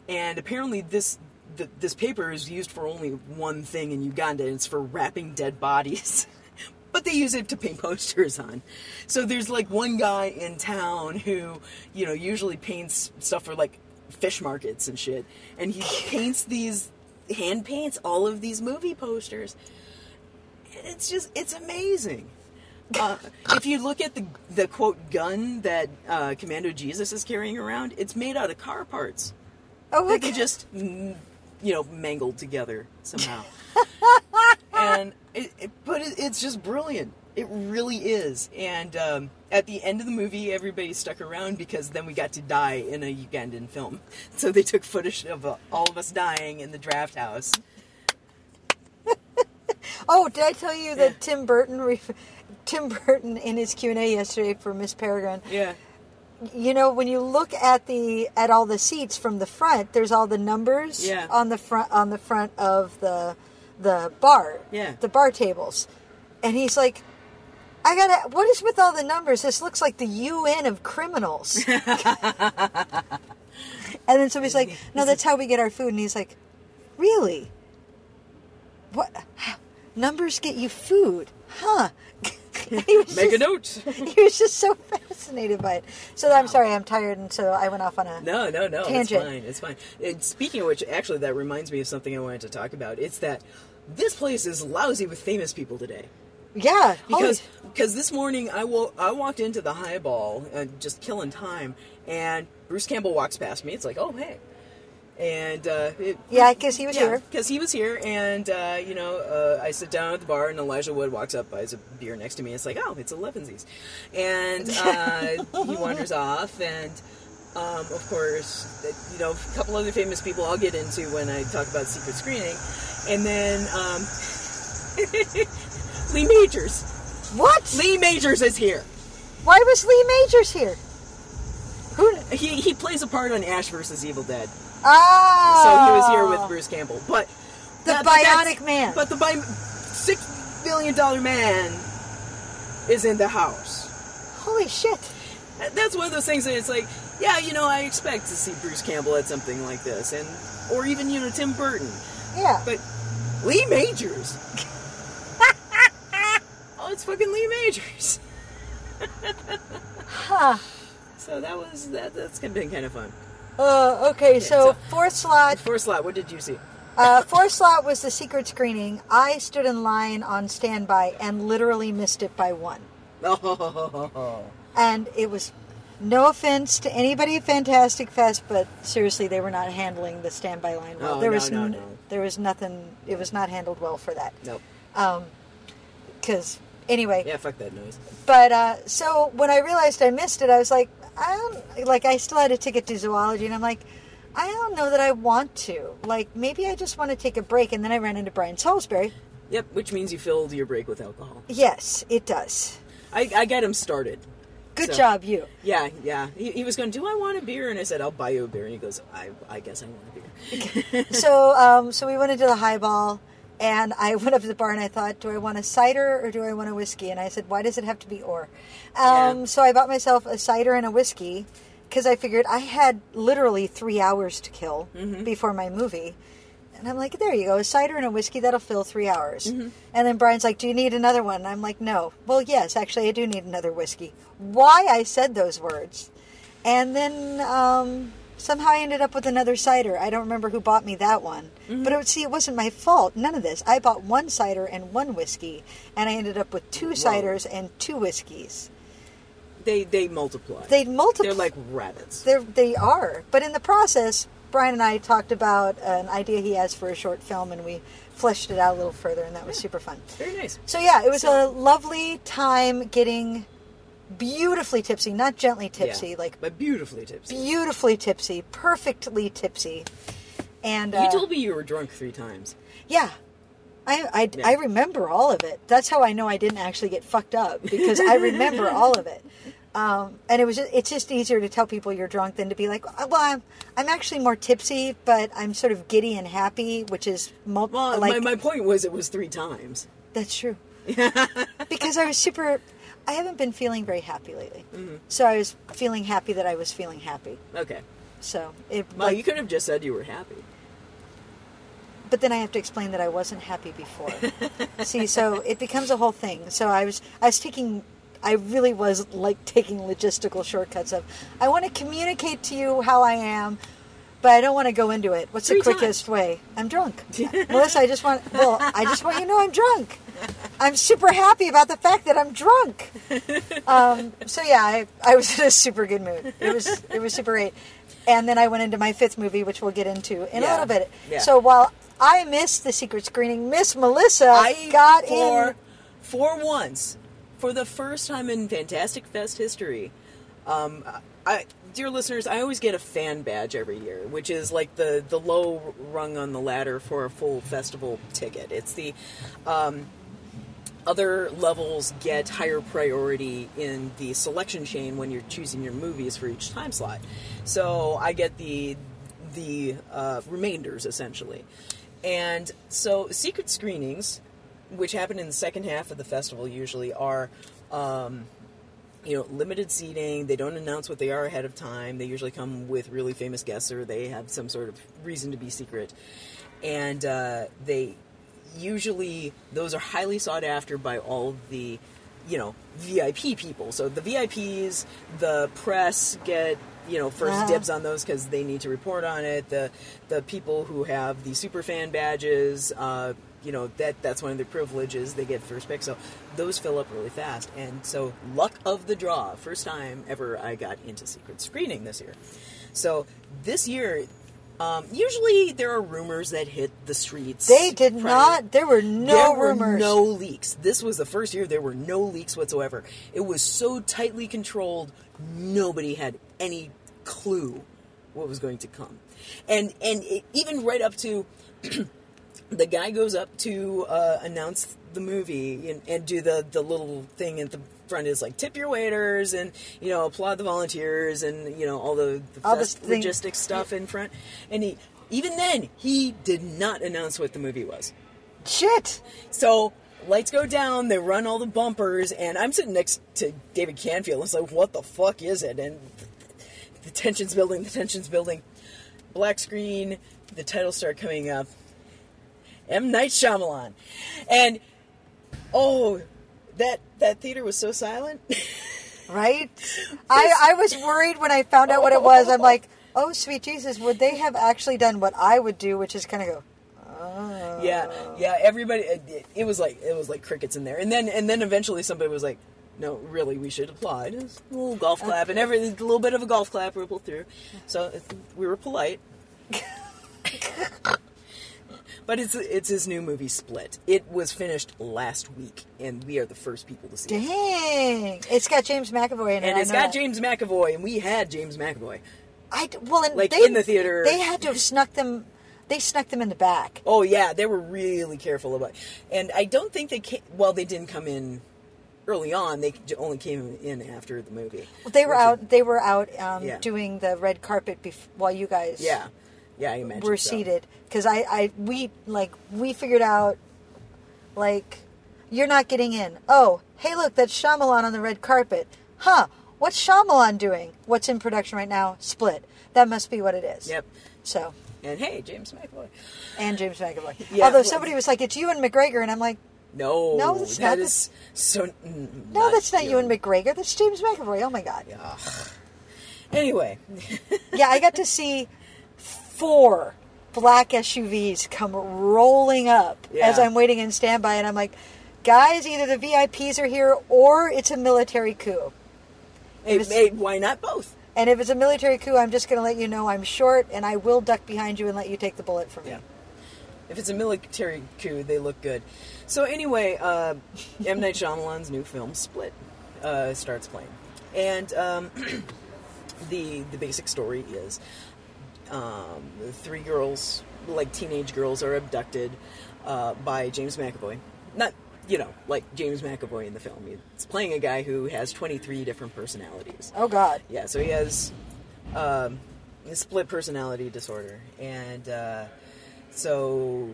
Speaker 2: And apparently this the, this paper is used for only one thing in Uganda, and it's for wrapping dead bodies. but they use it to paint posters on. So there's like one guy in town who, you know, usually paints stuff for like fish markets and shit, and he paints these hand paints all of these movie posters. It's just it's amazing. Uh, if you look at the the quote gun that uh, Commando Jesus is carrying around, it's made out of car parts
Speaker 3: oh
Speaker 2: that they just mm, you know mangled together somehow and it, it, but it, it's just brilliant. It really is. And um, at the end of the movie everybody stuck around because then we got to die in a ugandan film. So they took footage of uh, all of us dying in the draft house.
Speaker 3: Oh, did I tell you that
Speaker 2: Yeah.
Speaker 3: Tim Burton, re- Tim Burton in his Q and A yesterday for Miss Peregrine,
Speaker 2: yeah.
Speaker 3: You know, when you look at the at all the seats from the front, there's all the numbers
Speaker 2: Yeah.
Speaker 3: on the front on the front of the the bar,
Speaker 2: Yeah.
Speaker 3: the bar tables, and he's like. I gotta. What is with all the numbers? This looks like the UN of criminals. and then somebody's like, "No, that's how we get our food." And he's like, "Really? What? Numbers get you food, huh?"
Speaker 2: Make a note
Speaker 3: he was just so fascinated by it. So I'm sorry, I'm tired, and so I went off on a.
Speaker 2: No, no, no.
Speaker 3: Tangent.
Speaker 2: It's fine. It's fine. And speaking of which, actually, that reminds me of something I wanted to talk about. It's that this place is lousy with famous people today.
Speaker 3: Yeah,
Speaker 2: Because because this morning I will I walked into the highball and just killing time, and Bruce Campbell walks past me. It's like, oh hey, and uh, it,
Speaker 3: yeah, because he was here.
Speaker 2: because he was here, and uh, you know, uh, I sit down at the bar, and Elijah Wood walks up, buys a beer next to me. It's like, oh, it's Elevensies, and uh, he wanders off, and um, of course, you know, a couple other famous people I'll get into when I talk about secret screening, and then um, Lee Majors.
Speaker 3: What?
Speaker 2: Lee Majors is here.
Speaker 3: Why was Lee Majors here? Who?
Speaker 2: He he plays a part on Ash versus Evil Dead,
Speaker 3: Ah.
Speaker 2: so he was here with Bruce Campbell, but
Speaker 3: The
Speaker 2: that- but
Speaker 3: Bionic Man.
Speaker 2: But the bi- six billion dollar man is in the house.
Speaker 3: Holy shit!
Speaker 2: That's one of those things that it's like, yeah, you know, I expect to see Bruce Campbell at something like this, and or even you know Tim Burton,
Speaker 3: Yeah.
Speaker 2: but Lee Majors. oh, it's fucking Lee Majors.
Speaker 3: Huh.
Speaker 2: So that was that. That's been kind of fun.
Speaker 3: Uh, okay, so
Speaker 2: so-
Speaker 3: fourth slot.
Speaker 2: First slot. What did you see?
Speaker 3: Uh, fourth slot was the secret screening. I stood in line on standby and literally missed it by one.
Speaker 2: Oh,
Speaker 3: And it was no offense to anybody at Fantastic Fest, but seriously, they were not handling the standby line well. There
Speaker 2: no,
Speaker 3: was
Speaker 2: no, no.
Speaker 3: there was nothing. It was not handled well for that.
Speaker 2: nope.
Speaker 3: Because anyway,
Speaker 2: Yeah, fuck that noise.
Speaker 3: But uh, so when I realized I missed it, I was like, I don't like. I still had a ticket to zoology, and I'm like, I don't know that I want to. Like maybe I just want to take a break. And then I ran into Brian Salisbury.
Speaker 2: Yep, which means you filled your break with alcohol.
Speaker 3: Yes, it does.
Speaker 2: I, I got him started.
Speaker 3: Good
Speaker 2: So-
Speaker 3: job, you.
Speaker 2: Yeah, yeah. He, he was going, Do I want a beer? And I said, I'll buy you a beer. And he goes, I, I guess I want a beer.
Speaker 3: so um, so we went into the highball. And I went up to the bar and I thought, do I want a cider or do I want a whiskey? And I said, why does it have to be or? Um,
Speaker 2: Yeah.
Speaker 3: So I bought myself a cider and a whiskey because I figured I had literally three hours to kill before my movie. And I'm like, there you go, a cider and a whiskey, that'll fill three hours. And then Brian's like, do you need another one? And I'm like, no. Well, yes, actually, I do need another whiskey. Why I said those words. And then um, somehow I ended up with another cider. I don't remember who bought me that one. Mm-hmm. But it, would- see, it wasn't my fault. None of this. I bought one cider and one whiskey, and I ended up with two ciders and two whiskeys.
Speaker 2: They they multiply.
Speaker 3: They multiply.
Speaker 2: They're like rabbits.
Speaker 3: They're, they are. But in the process, Brian and I talked about an idea he has for a short film, and we fleshed it out a little further, and that was super fun.
Speaker 2: Very nice.
Speaker 3: So yeah, it was
Speaker 2: So-
Speaker 3: a lovely time getting beautifully tipsy, not gently tipsy,
Speaker 2: Yeah,
Speaker 3: like
Speaker 2: but beautifully tipsy.
Speaker 3: beautifully tipsy, perfectly tipsy. And
Speaker 2: you
Speaker 3: uh,
Speaker 2: told me you were drunk three times.
Speaker 3: yeah, I I,
Speaker 2: Yeah.
Speaker 3: I remember all of it. That's how I know I didn't actually get fucked up because I remember all of it. Um, and it was just, it's just easier to tell people you're drunk than to be like, well, I'm I'm actually more tipsy, but I'm sort of giddy and happy, which is mul-
Speaker 2: Well,
Speaker 3: like
Speaker 2: my, my point was it was three times.
Speaker 3: That's true. because I was super. I haven't been feeling very happy lately,
Speaker 2: Mm-hmm.
Speaker 3: so I was feeling happy that I was feeling happy.
Speaker 2: Okay.
Speaker 3: So it.
Speaker 2: Well,
Speaker 3: like-
Speaker 2: you could have just said you were happy.
Speaker 3: but then I have to explain that I wasn't happy before. See, so it becomes a whole thing. So I was, I was taking, I really was like taking logistical shortcuts of, I want to communicate to you how I am, but I don't want to go into it. What's
Speaker 2: Three
Speaker 3: the quickest way? I'm drunk, Melissa. I just want, well, I just want you to know I'm drunk. I'm super happy about the fact that I'm drunk. Um, so yeah, I, I was in a super good mood. It was, it was super great. And then I went into my fifth movie, which we'll get into in a little bit.
Speaker 2: Yeah.
Speaker 3: So while I missed the secret screening, Miss Melissa
Speaker 2: I
Speaker 3: got
Speaker 2: for
Speaker 3: in.
Speaker 2: for once, for the first time in Fantastic Fest history. Um, I, dear listeners, I always get a fan badge every year, which is like the the low rung on the ladder for a full festival ticket. It's the um, other levels get higher priority in the selection chain when you're choosing your movies for each time slot. So I get the the uh, remainders essentially, and so secret screenings, which happen in the second half of the festival, usually are. Um, you know, limited seating. They don't announce what they are ahead of time. They usually come with really famous guests, or they have some sort of reason to be secret. And uh, they usually those are highly sought after by all the you know VIP people. So the VIPs, the press get you know 1st
Speaker 3: Uh-huh.
Speaker 2: dibs on those because they need to report on it. The the people who have the super fan badges, uh, you know that that's one of their privileges. They get first pick. So those fill up really fast. And so luck of the draw. First time ever I got into secret screening this year. So this year. Um, usually there are rumors that hit the streets.
Speaker 3: They did
Speaker 2: prior-
Speaker 3: not. There were no
Speaker 2: there were
Speaker 3: rumors.
Speaker 2: no leaks. This was the first year there were no leaks whatsoever. It was so tightly controlled, nobody had any clue what was going to come. And and it, even right up to the guy goes up to uh, announce the movie and, and do the the little thing at the front is like tip your waiters and you know applaud the volunteers and you know all the, the
Speaker 3: All
Speaker 2: fest- logistics stuff in front. And he even then he did not announce what the movie was.
Speaker 3: Shit.
Speaker 2: So lights go down, they run all the bumpers, and I'm sitting next to David Canfield. And it's like, what the fuck is it? And the tension's building, the tension's building. Black screen, the titles start coming up. M. Night Shyamalan. And, oh, that, that theater was so silent.
Speaker 3: right? I, I was worried when I found out what it was. I'm like, oh, sweet Jesus, would they have actually done what I would do, which is kind of go,
Speaker 2: yeah, yeah. Everybody, uh, it, it was like it was like crickets in there, and then and then eventually somebody was like, "No, really, we should apply." Just a little golf uh, clap, and every a little bit of a golf clap rippled through. So uh, we were polite. but it's it's his new movie Split. It was finished last week, and we are the first people to see it.
Speaker 3: dang. It's got James McAvoy in it.
Speaker 2: And it's got
Speaker 3: that.
Speaker 2: James McAvoy, and we had James McAvoy.
Speaker 3: I, well, and
Speaker 2: like,
Speaker 3: they,
Speaker 2: in the theater.
Speaker 3: They had to have snuck them. They snuck them in the back.
Speaker 2: Oh yeah, they were really careful about. And I don't think they came. Well, they didn't come in early on. They only came in after the movie.
Speaker 3: Well, they were out. They were out um,
Speaker 2: Yeah.
Speaker 3: doing the red carpet bef- while you guys
Speaker 2: Yeah, yeah, I imagine
Speaker 3: were
Speaker 2: so.
Speaker 3: seated. Because I, I, we like we figured out, like, you're not getting in. Oh, hey, look, that's Shyamalan on the red carpet. Huh? What's Shyamalan doing? What's in production right now? Split. That must be what it is.
Speaker 2: Yep.
Speaker 3: So,
Speaker 2: And hey, James McAvoy.
Speaker 3: and James McAvoy.
Speaker 2: Yeah,
Speaker 3: Although somebody was like, "It's Ewan McGregor," and I'm like,
Speaker 2: No,
Speaker 3: No, that's
Speaker 2: that
Speaker 3: not
Speaker 2: is so. mm,
Speaker 3: "No, that's not Ewan McGregor. That's James McAvoy." Oh my god.
Speaker 2: Ugh. Anyway,
Speaker 3: yeah, I got to see four black SUVs come rolling up
Speaker 2: Yeah.
Speaker 3: as I'm waiting in standby, and I'm like, guys, either the VIPs are here or it's a military coup. it's-
Speaker 2: hey, why not both?
Speaker 3: And if it's a military coup, I'm just going to let you know I'm short, and I will duck behind you and let you take the bullet from me.
Speaker 2: Yeah. If it's a military coup, they look good. So anyway, uh, M Night Shyamalan's new film Split uh, starts playing, and um, the the basic story is um, three girls, like teenage girls, are abducted uh, by James McAvoy. Not you know like James McAvoy in the film. It's playing a guy who has twenty three different personalities.
Speaker 3: Oh God.
Speaker 2: Yeah, so he has um, a split personality disorder, and uh, so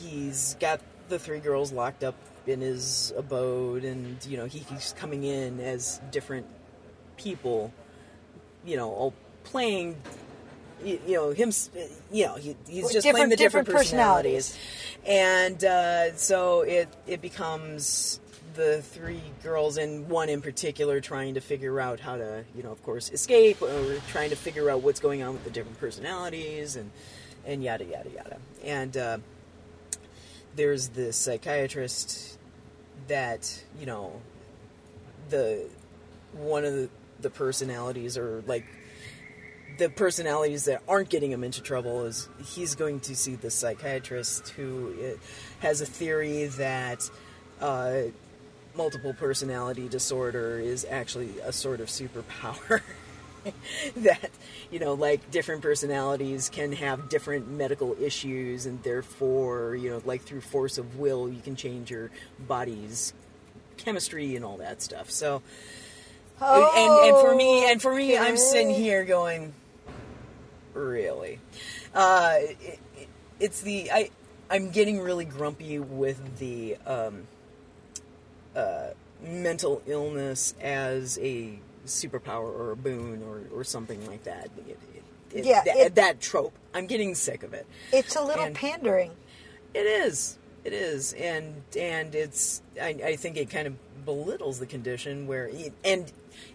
Speaker 2: he's got the three girls locked up in his abode, and you know he keeps coming in as different people, you know, all playing. You you know him. You know he, he's just playing
Speaker 3: Different-
Speaker 2: the different,
Speaker 3: different
Speaker 2: personalities, and uh, so it it becomes the three girls and one in particular trying to figure out how to, you know, of course, escape or trying to figure out what's going on with the different personalities and and yada yada yada. And uh, there's this psychiatrist that you know the one of the, the personalities or like the personalities that aren't getting him into trouble is he's going to see the psychiatrist who uh, has a theory that uh, multiple personality disorder is actually a sort of superpower. that you know like different personalities can have different medical issues and therefore you know like through force of will you can change your body's chemistry and all that stuff so and, and for me and for me i'm sitting here going really uh, it, it- it's the i i'm getting really grumpy with the um, uh, mental illness as a superpower or a boon or, or something like that It-
Speaker 3: Yeah,
Speaker 2: that, that trope i'm getting sick of it
Speaker 3: It's a little
Speaker 2: And-
Speaker 3: pandering.
Speaker 2: it is. It is, and and it's. I, I think it kind of belittles the condition where, and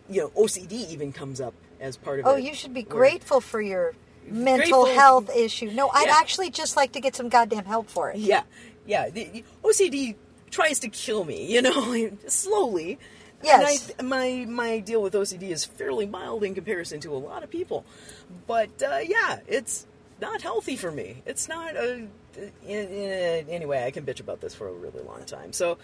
Speaker 2: you know, OCD even comes up as part of
Speaker 3: Oh,
Speaker 2: it.
Speaker 3: you should be
Speaker 2: where-
Speaker 3: grateful for your mental
Speaker 2: Grateful-
Speaker 3: health issue. No, I'd
Speaker 2: Yeah.
Speaker 3: actually just like to get some goddamn help for it.
Speaker 2: Yeah, yeah. The, OCD tries to kill me, you know, slowly.
Speaker 3: Yes.
Speaker 2: And I, my my deal with OCD is fairly mild in comparison to a lot of people, but uh, yeah, it's not healthy for me. It's not a. Anyway, I can bitch about this for a really long time. So,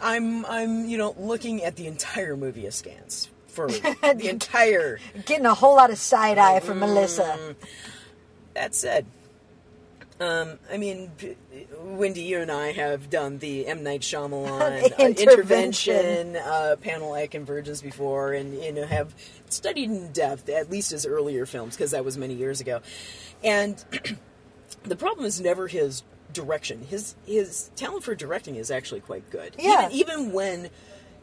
Speaker 2: I'm I'm you know looking at the entire movie askance for the entire.
Speaker 3: Getting a whole lot of side eye from Melissa.
Speaker 2: That said, um, I mean, Wendy, you and I have done the M Night Shyamalan uh,
Speaker 3: Intervention.
Speaker 2: intervention uh, panel at Convergence before, and you know have studied in depth at least his earlier films because that was many years ago, and the problem is never his direction. His his talent for directing is actually quite good.
Speaker 3: Yeah.
Speaker 2: Even, even when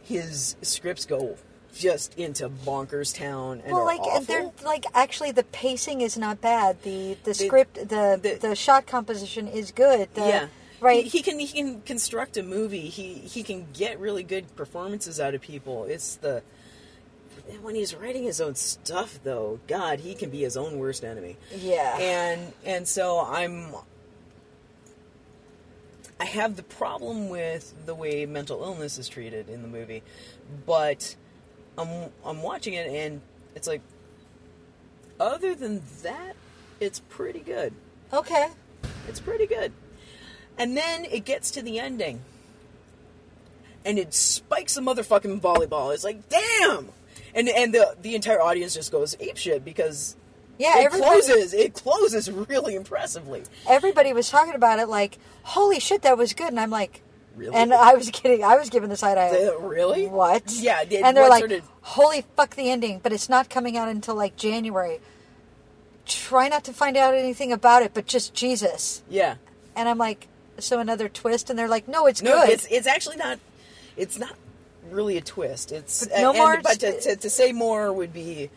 Speaker 2: his scripts go just into bonkers town and
Speaker 3: well, like
Speaker 2: awful.
Speaker 3: they're like actually the pacing is not bad. The the script, the
Speaker 2: the-
Speaker 3: the, shot composition is good. The,
Speaker 2: yeah.
Speaker 3: right.
Speaker 2: He, he can he can construct a movie. He he can get really good performances out of people. It's the when he's writing his own stuff though, God, he can be his own worst enemy.
Speaker 3: Yeah.
Speaker 2: And and so I'm I have the problem with the way mental illness is treated in the movie, but I'm I'm watching it and it's like other than that, it's pretty good.
Speaker 3: okay.
Speaker 2: It's pretty good. And then it gets to the ending. And it spikes a motherfucking volleyball. It's like, damn! And and the the entire audience just goes apeshit because
Speaker 3: Yeah,
Speaker 2: it closes. It closes really impressively.
Speaker 3: Everybody was talking about it like, "Holy shit, that was good," and I'm like,
Speaker 2: Really?
Speaker 3: And I was kidding. I was given the side eye.
Speaker 2: Really?
Speaker 3: What?
Speaker 2: Yeah, it-
Speaker 3: And they're like,
Speaker 2: sort of-
Speaker 3: "Holy fuck, the ending!" But it's not coming out until like January. Try not to find out anything about it, but just Jesus.
Speaker 2: Yeah.
Speaker 3: And I'm like, so another twist, and they're like, "No, it's
Speaker 2: No,
Speaker 3: good."
Speaker 2: it's it's actually not. It's not really a twist. It's
Speaker 3: But no
Speaker 2: and-
Speaker 3: more
Speaker 2: But to, to, to say more would be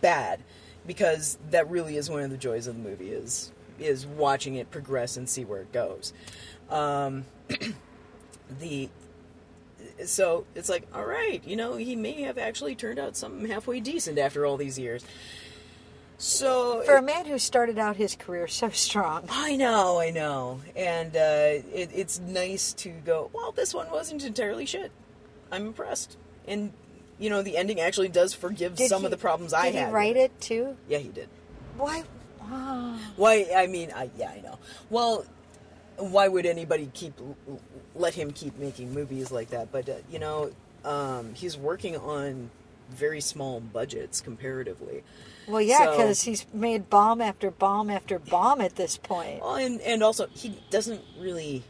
Speaker 2: bad because that really is one of the joys of the movie is is watching it progress and see where it goes. Um, the so it's like all right, you know, he may have actually turned out something halfway decent after all these years. So
Speaker 3: For a man who started out his career so strong.
Speaker 2: I know, I know, and uh, it, it's nice to go. Well, this one wasn't entirely shit. I'm impressed, and you know, the ending actually does forgive
Speaker 3: Did
Speaker 2: some
Speaker 3: he-
Speaker 2: of the problems I
Speaker 3: did
Speaker 2: had.
Speaker 3: he write it too?
Speaker 2: Yeah, he did.
Speaker 3: Why?
Speaker 2: Why? I mean, I yeah, I know. Well, why would anybody keep let him keep making movies like that? But uh, you know, um, he's working on very small budgets comparatively.
Speaker 3: Well, yeah,
Speaker 2: So-
Speaker 3: because he's made bomb after bomb after bomb at this point.
Speaker 2: Well, and and also he doesn't really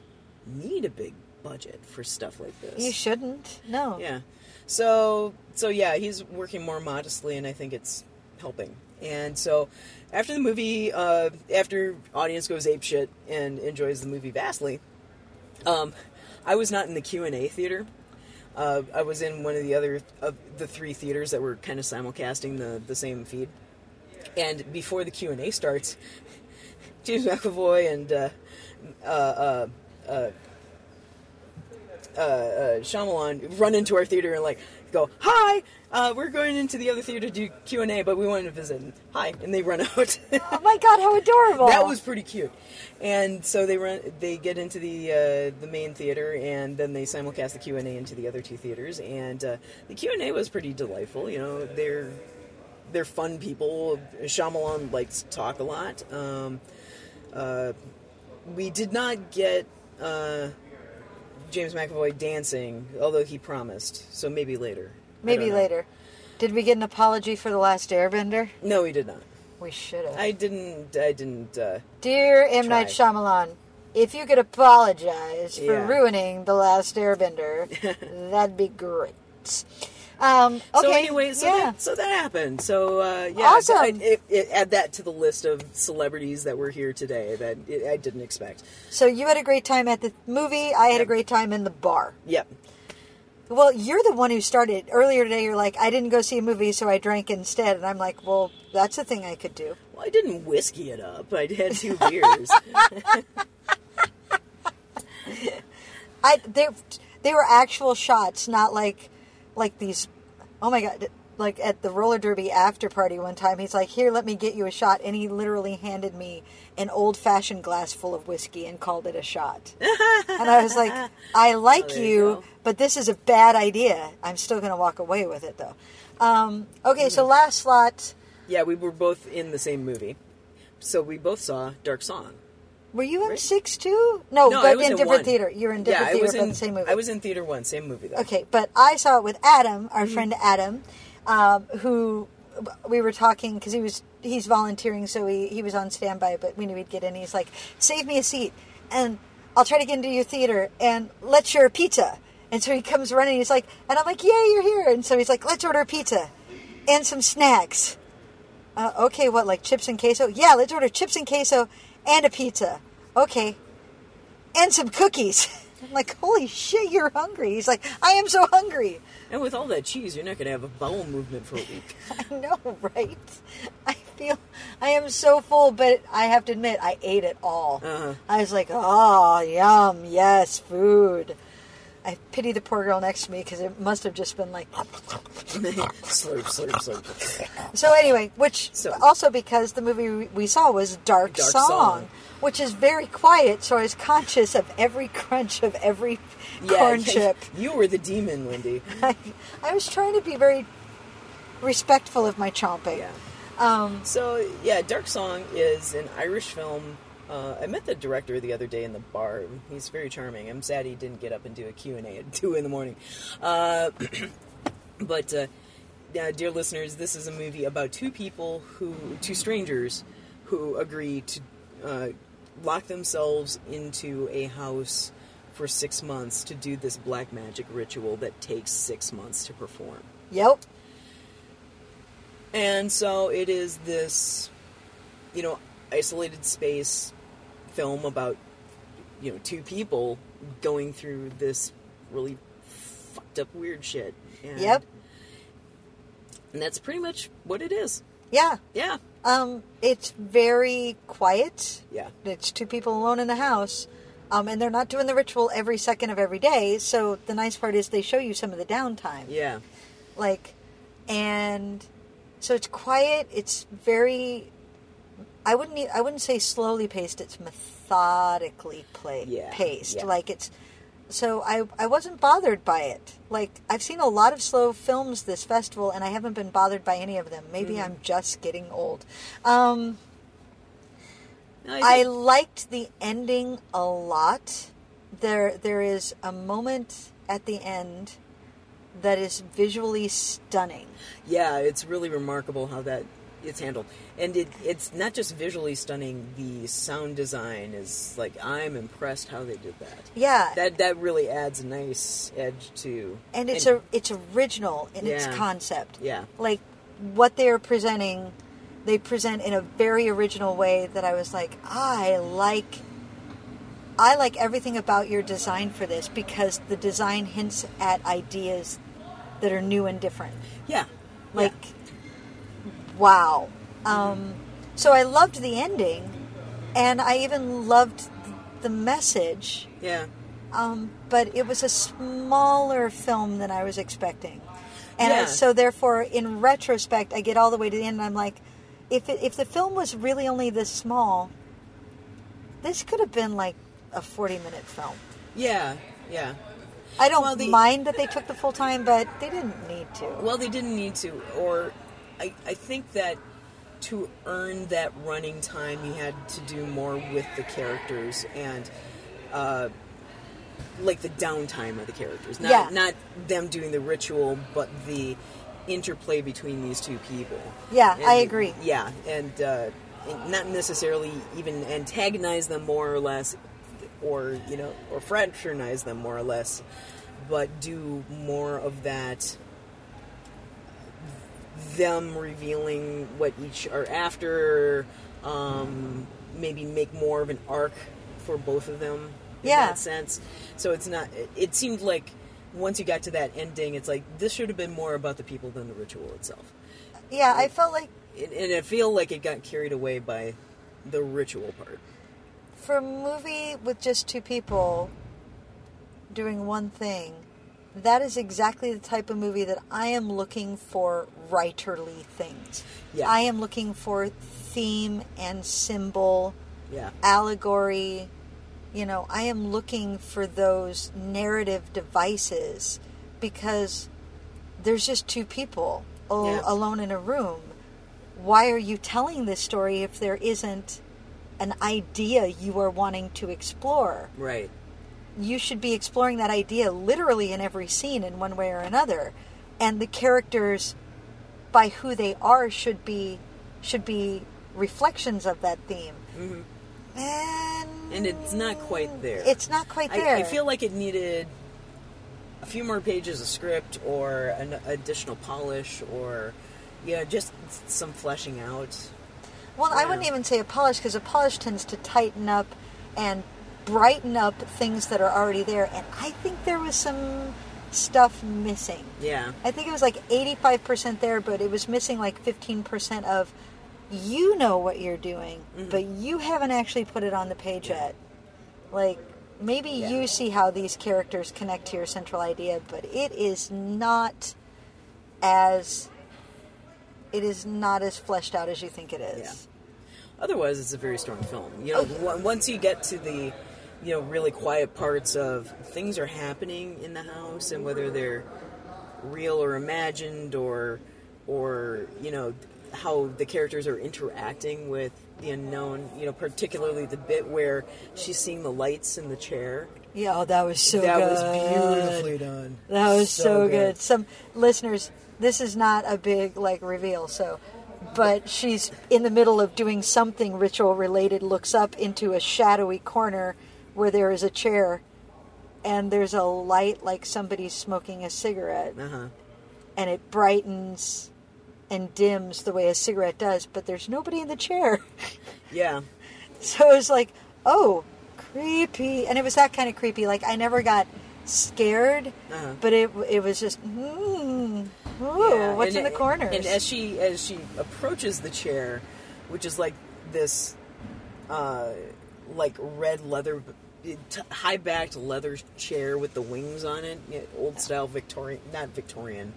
Speaker 2: need a big budget for stuff like this.
Speaker 3: You shouldn't. No.
Speaker 2: Yeah. So so yeah, he's working more modestly, and I think it's helping. And so after the movie, uh, after audience goes ape shit and enjoys the movie vastly, um, I was not in the Q and A theater. Uh, I was in one of the other of the three theaters that were kind of simulcasting the the same feed. And before the Q and A starts, James McAvoy and uh, uh, uh, uh, uh, uh, Shyamalan run into our theater and like go, "Hi, uh, we're going into the other theater to do Q and A, but we wanted to visit." And, Hi, and they run out.
Speaker 3: Oh my God, how adorable!
Speaker 2: that was pretty cute. And so they run, they get into the uh, the main theater, and then they simulcast the Q and A into the other two theaters. And uh, the Q and A was pretty delightful. You know, they're they're fun people. Shyamalan likes to talk a lot. Um, uh, we did not get uh, James McAvoy dancing, although he promised. So maybe later.
Speaker 3: Maybe later. Did we get an apology for the last Airbender?
Speaker 2: No, he did not.
Speaker 3: We should have.
Speaker 2: I didn't. I didn't. Uh,
Speaker 3: Dear M Night
Speaker 2: Try.
Speaker 3: Shyamalan, if you could apologize for
Speaker 2: Yeah.
Speaker 3: ruining the last Airbender, that'd be great. Um, okay.
Speaker 2: So anyway, so
Speaker 3: yeah.
Speaker 2: that so that happened. So uh, yeah,
Speaker 3: Awesome.
Speaker 2: I, it, it, add that to the list of celebrities that were here today that it, I didn't expect.
Speaker 3: so you had a great time at the movie. I had a great time in the bar.
Speaker 2: Yep.
Speaker 3: Well, you're the one who started earlier today. You're like, I didn't go see a movie, so I drank instead. And I'm like, well, that's a thing I could do.
Speaker 2: Well, I didn't whiskey it up. I had two beers.
Speaker 3: I they they were actual shots, not like like these. Oh my god! Like at the roller derby after party one time, he's like, "Here, let me get you a shot," and he literally handed me an old fashioned glass full of whiskey and called it a shot. and I was like, "I like
Speaker 2: Oh, you
Speaker 3: you, but this is a bad idea. I'm still going to walk away with it though." Um, okay,
Speaker 2: Mm.
Speaker 3: so last slot.
Speaker 2: yeah, we were both in the same movie, so we both saw Dark Song.
Speaker 3: Were you in six too? No,
Speaker 2: No,
Speaker 3: but in different
Speaker 2: one.
Speaker 3: theater. You're in different
Speaker 2: I
Speaker 3: theater
Speaker 2: in
Speaker 3: the same movie.
Speaker 2: I was in theater one, same movie though.
Speaker 3: Okay, but I saw it with Adam, our
Speaker 2: Mm-hmm.
Speaker 3: friend Adam, um, who we were talking because he was he's volunteering, so he he was on standby, but we knew he'd get in. He's like, "Save me a seat, and I'll try to get into your theater, and let's share a pizza." And so he comes running. He's like, and I'm like, "Yeah, you're here." And so he's like, "Let's order a pizza and some snacks." Uh, okay, what like chips and queso? Yeah, let's order chips and queso and a pizza. Okay. and some cookies. I'm like, holy shit, you're hungry. He's like, I am so hungry.
Speaker 2: And with all that cheese, you're not going to have a bowel movement for a week.
Speaker 3: I know, right? I feel I am so full, but I have to admit, I ate it all.
Speaker 2: Uh-huh.
Speaker 3: I was like, oh, yum, yes, food. I pity the poor girl next to me because it must have just been like.
Speaker 2: slurp, slurp, slurp.
Speaker 3: So anyway, which
Speaker 2: So-
Speaker 3: also because the movie we- saw was Dark,
Speaker 2: Dark
Speaker 3: Song,
Speaker 2: Song.
Speaker 3: Which is very quiet, so I was conscious of every crunch of every corn chip.
Speaker 2: You were the demon, Wendy.
Speaker 3: I, I was trying to be very respectful of my chomping.
Speaker 2: Yeah.
Speaker 3: Um,
Speaker 2: So yeah, Dark Song is an Irish film. Uh, I met the director the other day in the bar. He's very charming. I'm sad he didn't get up and do a Q and A at two in the morning. Uh, but uh, yeah, dear listeners, this is a movie about two people who, two strangers, who agree to uh, lock themselves into a house for six months to do this black magic ritual that takes six months to perform.
Speaker 3: yep.
Speaker 2: And so it is this, you know, isolated space film about, you know, two people going through this really fucked up weird shit. And,
Speaker 3: Yep.
Speaker 2: And that's pretty much what it is.
Speaker 3: Yeah.
Speaker 2: Yeah.
Speaker 3: Um, it's very quiet.
Speaker 2: Yeah.
Speaker 3: It's two people alone in the house. Um, and they're not doing the ritual every second of every day. So the nice part is they show you some of the downtime.
Speaker 2: Yeah.
Speaker 3: like and so it's quiet it's very i wouldn't i wouldn't say slowly paced it's methodically play,
Speaker 2: Yeah,
Speaker 3: paced
Speaker 2: yeah.
Speaker 3: like it's so I, I wasn't bothered by it like i've seen a lot of slow films this festival and i haven't been bothered by any of them maybe
Speaker 2: Mm-hmm.
Speaker 3: i'm just getting old um,
Speaker 2: I
Speaker 3: I liked the ending a lot. There, there is a moment at the end that is visually stunning.
Speaker 2: yeah, it's really remarkable how that it's handled. And it, it's not just visually stunning, the sound design is like, I'm impressed how they did that.
Speaker 3: Yeah,
Speaker 2: That, that really adds a nice edge to.
Speaker 3: and it's a it's original in its concept.
Speaker 2: Yeah.
Speaker 3: like what they're presenting, they present in a very original way that I was like, ah, I like. I like everything about your design for this because the design hints at ideas that are new and different.
Speaker 2: Yeah.
Speaker 3: Like, wow. Um, so I loved the ending, and I even loved the message.
Speaker 2: Yeah.
Speaker 3: Um, but it was a smaller film than I was expecting, and I- so therefore, in retrospect, I get all the way to the end, and I'm like, if it, if the film was really only this small, this could have been like a 40 minute film.
Speaker 2: Yeah. Yeah.
Speaker 3: I don't
Speaker 2: Well, the-
Speaker 3: mind that they took the full time, but they didn't need to.
Speaker 2: Well, they didn't need to, or I, I think that to earn that running time, you had to do more with the characters and, uh, like the downtime of the characters. Not,
Speaker 3: Yeah.
Speaker 2: not them doing the ritual, but the interplay between these two people.
Speaker 3: Yeah,
Speaker 2: And-
Speaker 3: I agree.
Speaker 2: Yeah, and, uh, and not necessarily even antagonize them more or less, or you know, or fraternize them more or less, but do more of that them revealing what each are after, um, maybe make more of an arc for both of them in
Speaker 3: Yeah.
Speaker 2: that sense. So it's not. It, it seemed like once you got to that ending, it's like this should have been more about the people than the ritual itself.
Speaker 3: Yeah, I felt like
Speaker 2: It, and I feel like it got carried away by the ritual part.
Speaker 3: for a movie with just two people doing one thing, that is exactly the type of movie that I am looking for writerly things.
Speaker 2: Yeah.
Speaker 3: I am looking for theme and symbol,
Speaker 2: Yeah.
Speaker 3: allegory. You know, I am looking for those narrative devices because there's just two people al-
Speaker 2: Yeah.
Speaker 3: alone in a room. Why are you telling this story if there isn't an idea you are wanting to explore?
Speaker 2: Right.
Speaker 3: you should be exploring that idea literally in every scene in one way or another and the characters by who they are should be should be reflections of that theme mm-hmm. and
Speaker 2: And it's not quite there.
Speaker 3: it's not quite
Speaker 2: I,
Speaker 3: there
Speaker 2: I feel like it needed a few more pages of script or an additional polish or yeah, just some fleshing out.
Speaker 3: well i wouldn't even say a polish because a polish tends to tighten up and brighten up things that are already there. And I think there was some stuff missing.
Speaker 2: Yeah.
Speaker 3: I think it was like 85% there, but it was missing like 15% of you know what you're doing, mm-hmm. but you haven't actually put it on the page yet. Like maybe you see how these characters connect to your central idea, but it is not as it is not as fleshed out as you think it is.
Speaker 2: Yeah. Otherwise, it's a very strong film. You know, oh. on- once you get to the, you know, really quiet parts of things are happening in the house, and whether they're real or imagined, or, or you know, how the characters are interacting with the unknown. You know, particularly the bit where she's seeing the lights in the chair.
Speaker 3: Yeah, oh, that was so good.
Speaker 2: that
Speaker 3: good.
Speaker 2: was beautifully done.
Speaker 3: That was so, good.
Speaker 2: good.
Speaker 3: Some listeners, this is not a big like reveal, so but she's in the middle of doing something ritual related, looks up into a shadowy corner where there is a chair and there's a light like somebody's smoking a cigarette
Speaker 2: Uh huh.
Speaker 3: and it brightens and dims the way a cigarette does, but there's nobody in the chair.
Speaker 2: Yeah.
Speaker 3: So it was like, oh, creepy. And it was that kind of creepy. Like, I never got scared,
Speaker 2: Uh-huh.
Speaker 3: but it it was just, hmm, ooh,
Speaker 2: Yeah,
Speaker 3: what's
Speaker 2: and-
Speaker 3: in the corners?
Speaker 2: And as she as she approaches the chair, which is like this, uh, like red leather, high backed leather chair with the wings on it, old style Victorian, not Victorian.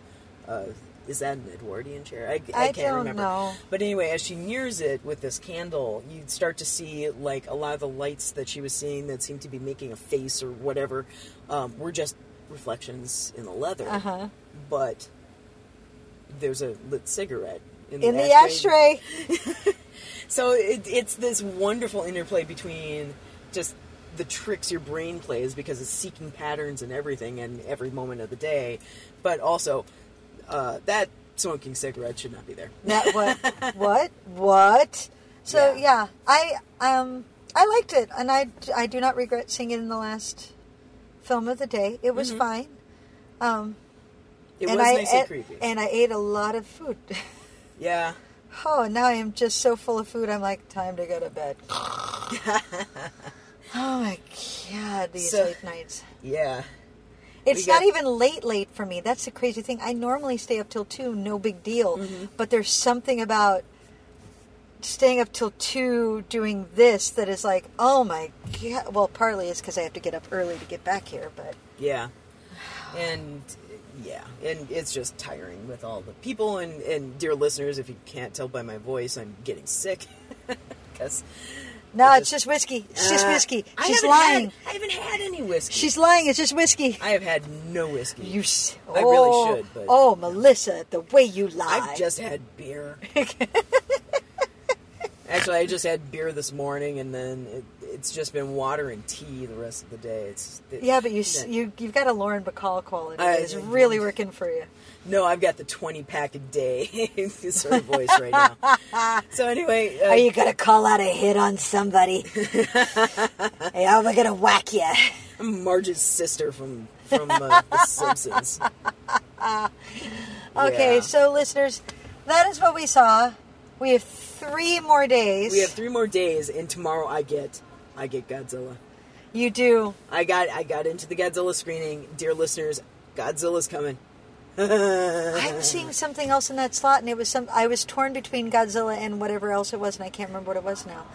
Speaker 2: Uh, is that an Edwardian chair? I, I,
Speaker 3: I
Speaker 2: can't
Speaker 3: don't
Speaker 2: remember.
Speaker 3: know.
Speaker 2: But anyway, as she nears it with this candle, you'd start to see like a lot of the lights that she was seeing that seemed to be making a face or whatever um, were just reflections in the leather.
Speaker 3: Uh-huh.
Speaker 2: But there's a lit cigarette in the,
Speaker 3: in the ashtray.
Speaker 2: So it, it's this wonderful interplay between just the tricks your brain plays because it's seeking patterns and everything and every moment of the day, but also uh, that smoking cigarette should not be there.
Speaker 3: That what? what? What? So
Speaker 2: Yeah.
Speaker 3: yeah. I um I liked it, and I I do not regret seeing it in the last film of the day. It was fine. Um,
Speaker 2: It
Speaker 3: and
Speaker 2: was
Speaker 3: I
Speaker 2: nice and
Speaker 3: ate-
Speaker 2: creepy.
Speaker 3: and I ate a lot of food.
Speaker 2: yeah.
Speaker 3: Oh, now I am just so full of food. I'm like, time to go to bed. Oh my god, these
Speaker 2: So-
Speaker 3: late nights.
Speaker 2: Yeah.
Speaker 3: It's
Speaker 2: We
Speaker 3: not even late, late for me. That's the crazy thing. I normally stay up till two, no big deal.
Speaker 2: Mm-hmm.
Speaker 3: But there's something about staying up till two doing this that is like, oh my god. Well, partly it's because I have to get up early to get back here, but
Speaker 2: Yeah. And yeah, and it's just tiring with all the people and, and dear listeners, if you can't tell by my voice, I'm getting sick. Because
Speaker 3: no, it's just whiskey. It's just whiskey.
Speaker 2: Uh, I
Speaker 3: She's lying.
Speaker 2: Had, I haven't had any whiskey.
Speaker 3: She's lying. It's just whiskey.
Speaker 2: I have had no whiskey.
Speaker 3: You. s-
Speaker 2: I really
Speaker 3: oh,
Speaker 2: should, but-
Speaker 3: oh, Melissa, the way you lie.
Speaker 2: I've just had beer. Actually, I just had beer this morning, and then it, it's just been water and tea the rest of the day. It's it-
Speaker 3: Yeah, but you s you you've got a Lauren Bacall quality.
Speaker 2: I-
Speaker 3: It's really working for you.
Speaker 2: no, I've got the twenty pack a day sort of voice right now. So anyway, uh,
Speaker 3: Are you gonna call out a hit on somebody? hey, how am I gonna whack you?
Speaker 2: I'm Marge's sister from from uh, The Simpsons.
Speaker 3: Okay,
Speaker 2: Yeah.
Speaker 3: so listeners, that is what we saw. We have three more days.
Speaker 2: We have three more days, and tomorrow I get I get Godzilla.
Speaker 3: You do.
Speaker 2: I got I got into the Godzilla screening. Dear listeners, Godzilla's coming.
Speaker 3: I'm seeing something else in that slot, and it was some. I was torn between Godzilla and whatever else it was, and I can't remember what it was now.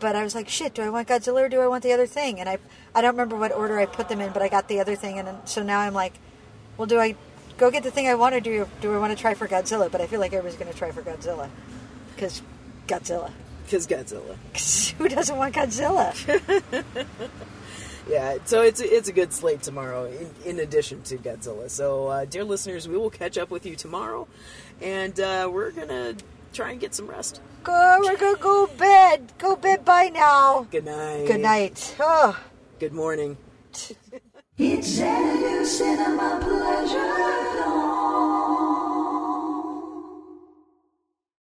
Speaker 3: But I was like, shit, do I want Godzilla or do I want the other thing? And I, I don't remember what order I put them in, but I got the other thing, and so now I'm like, well, do I go get the thing I want, or do do I want to try for Godzilla? But I feel like everybody's going to try for Godzilla, because Godzilla.
Speaker 2: Because Godzilla.
Speaker 3: who doesn't want Godzilla?
Speaker 2: Yeah, so it's it's a good slate tomorrow. In, in addition to Godzilla, so uh, dear listeners, we will catch up with you tomorrow, and uh, we're gonna try and get some rest.
Speaker 3: go, we're gonna go bed. Go bed. Bye now.
Speaker 2: Good night.
Speaker 3: Good night. Oh.
Speaker 2: Good morning.
Speaker 5: It's Xanadu Cinema Pleasure Dome.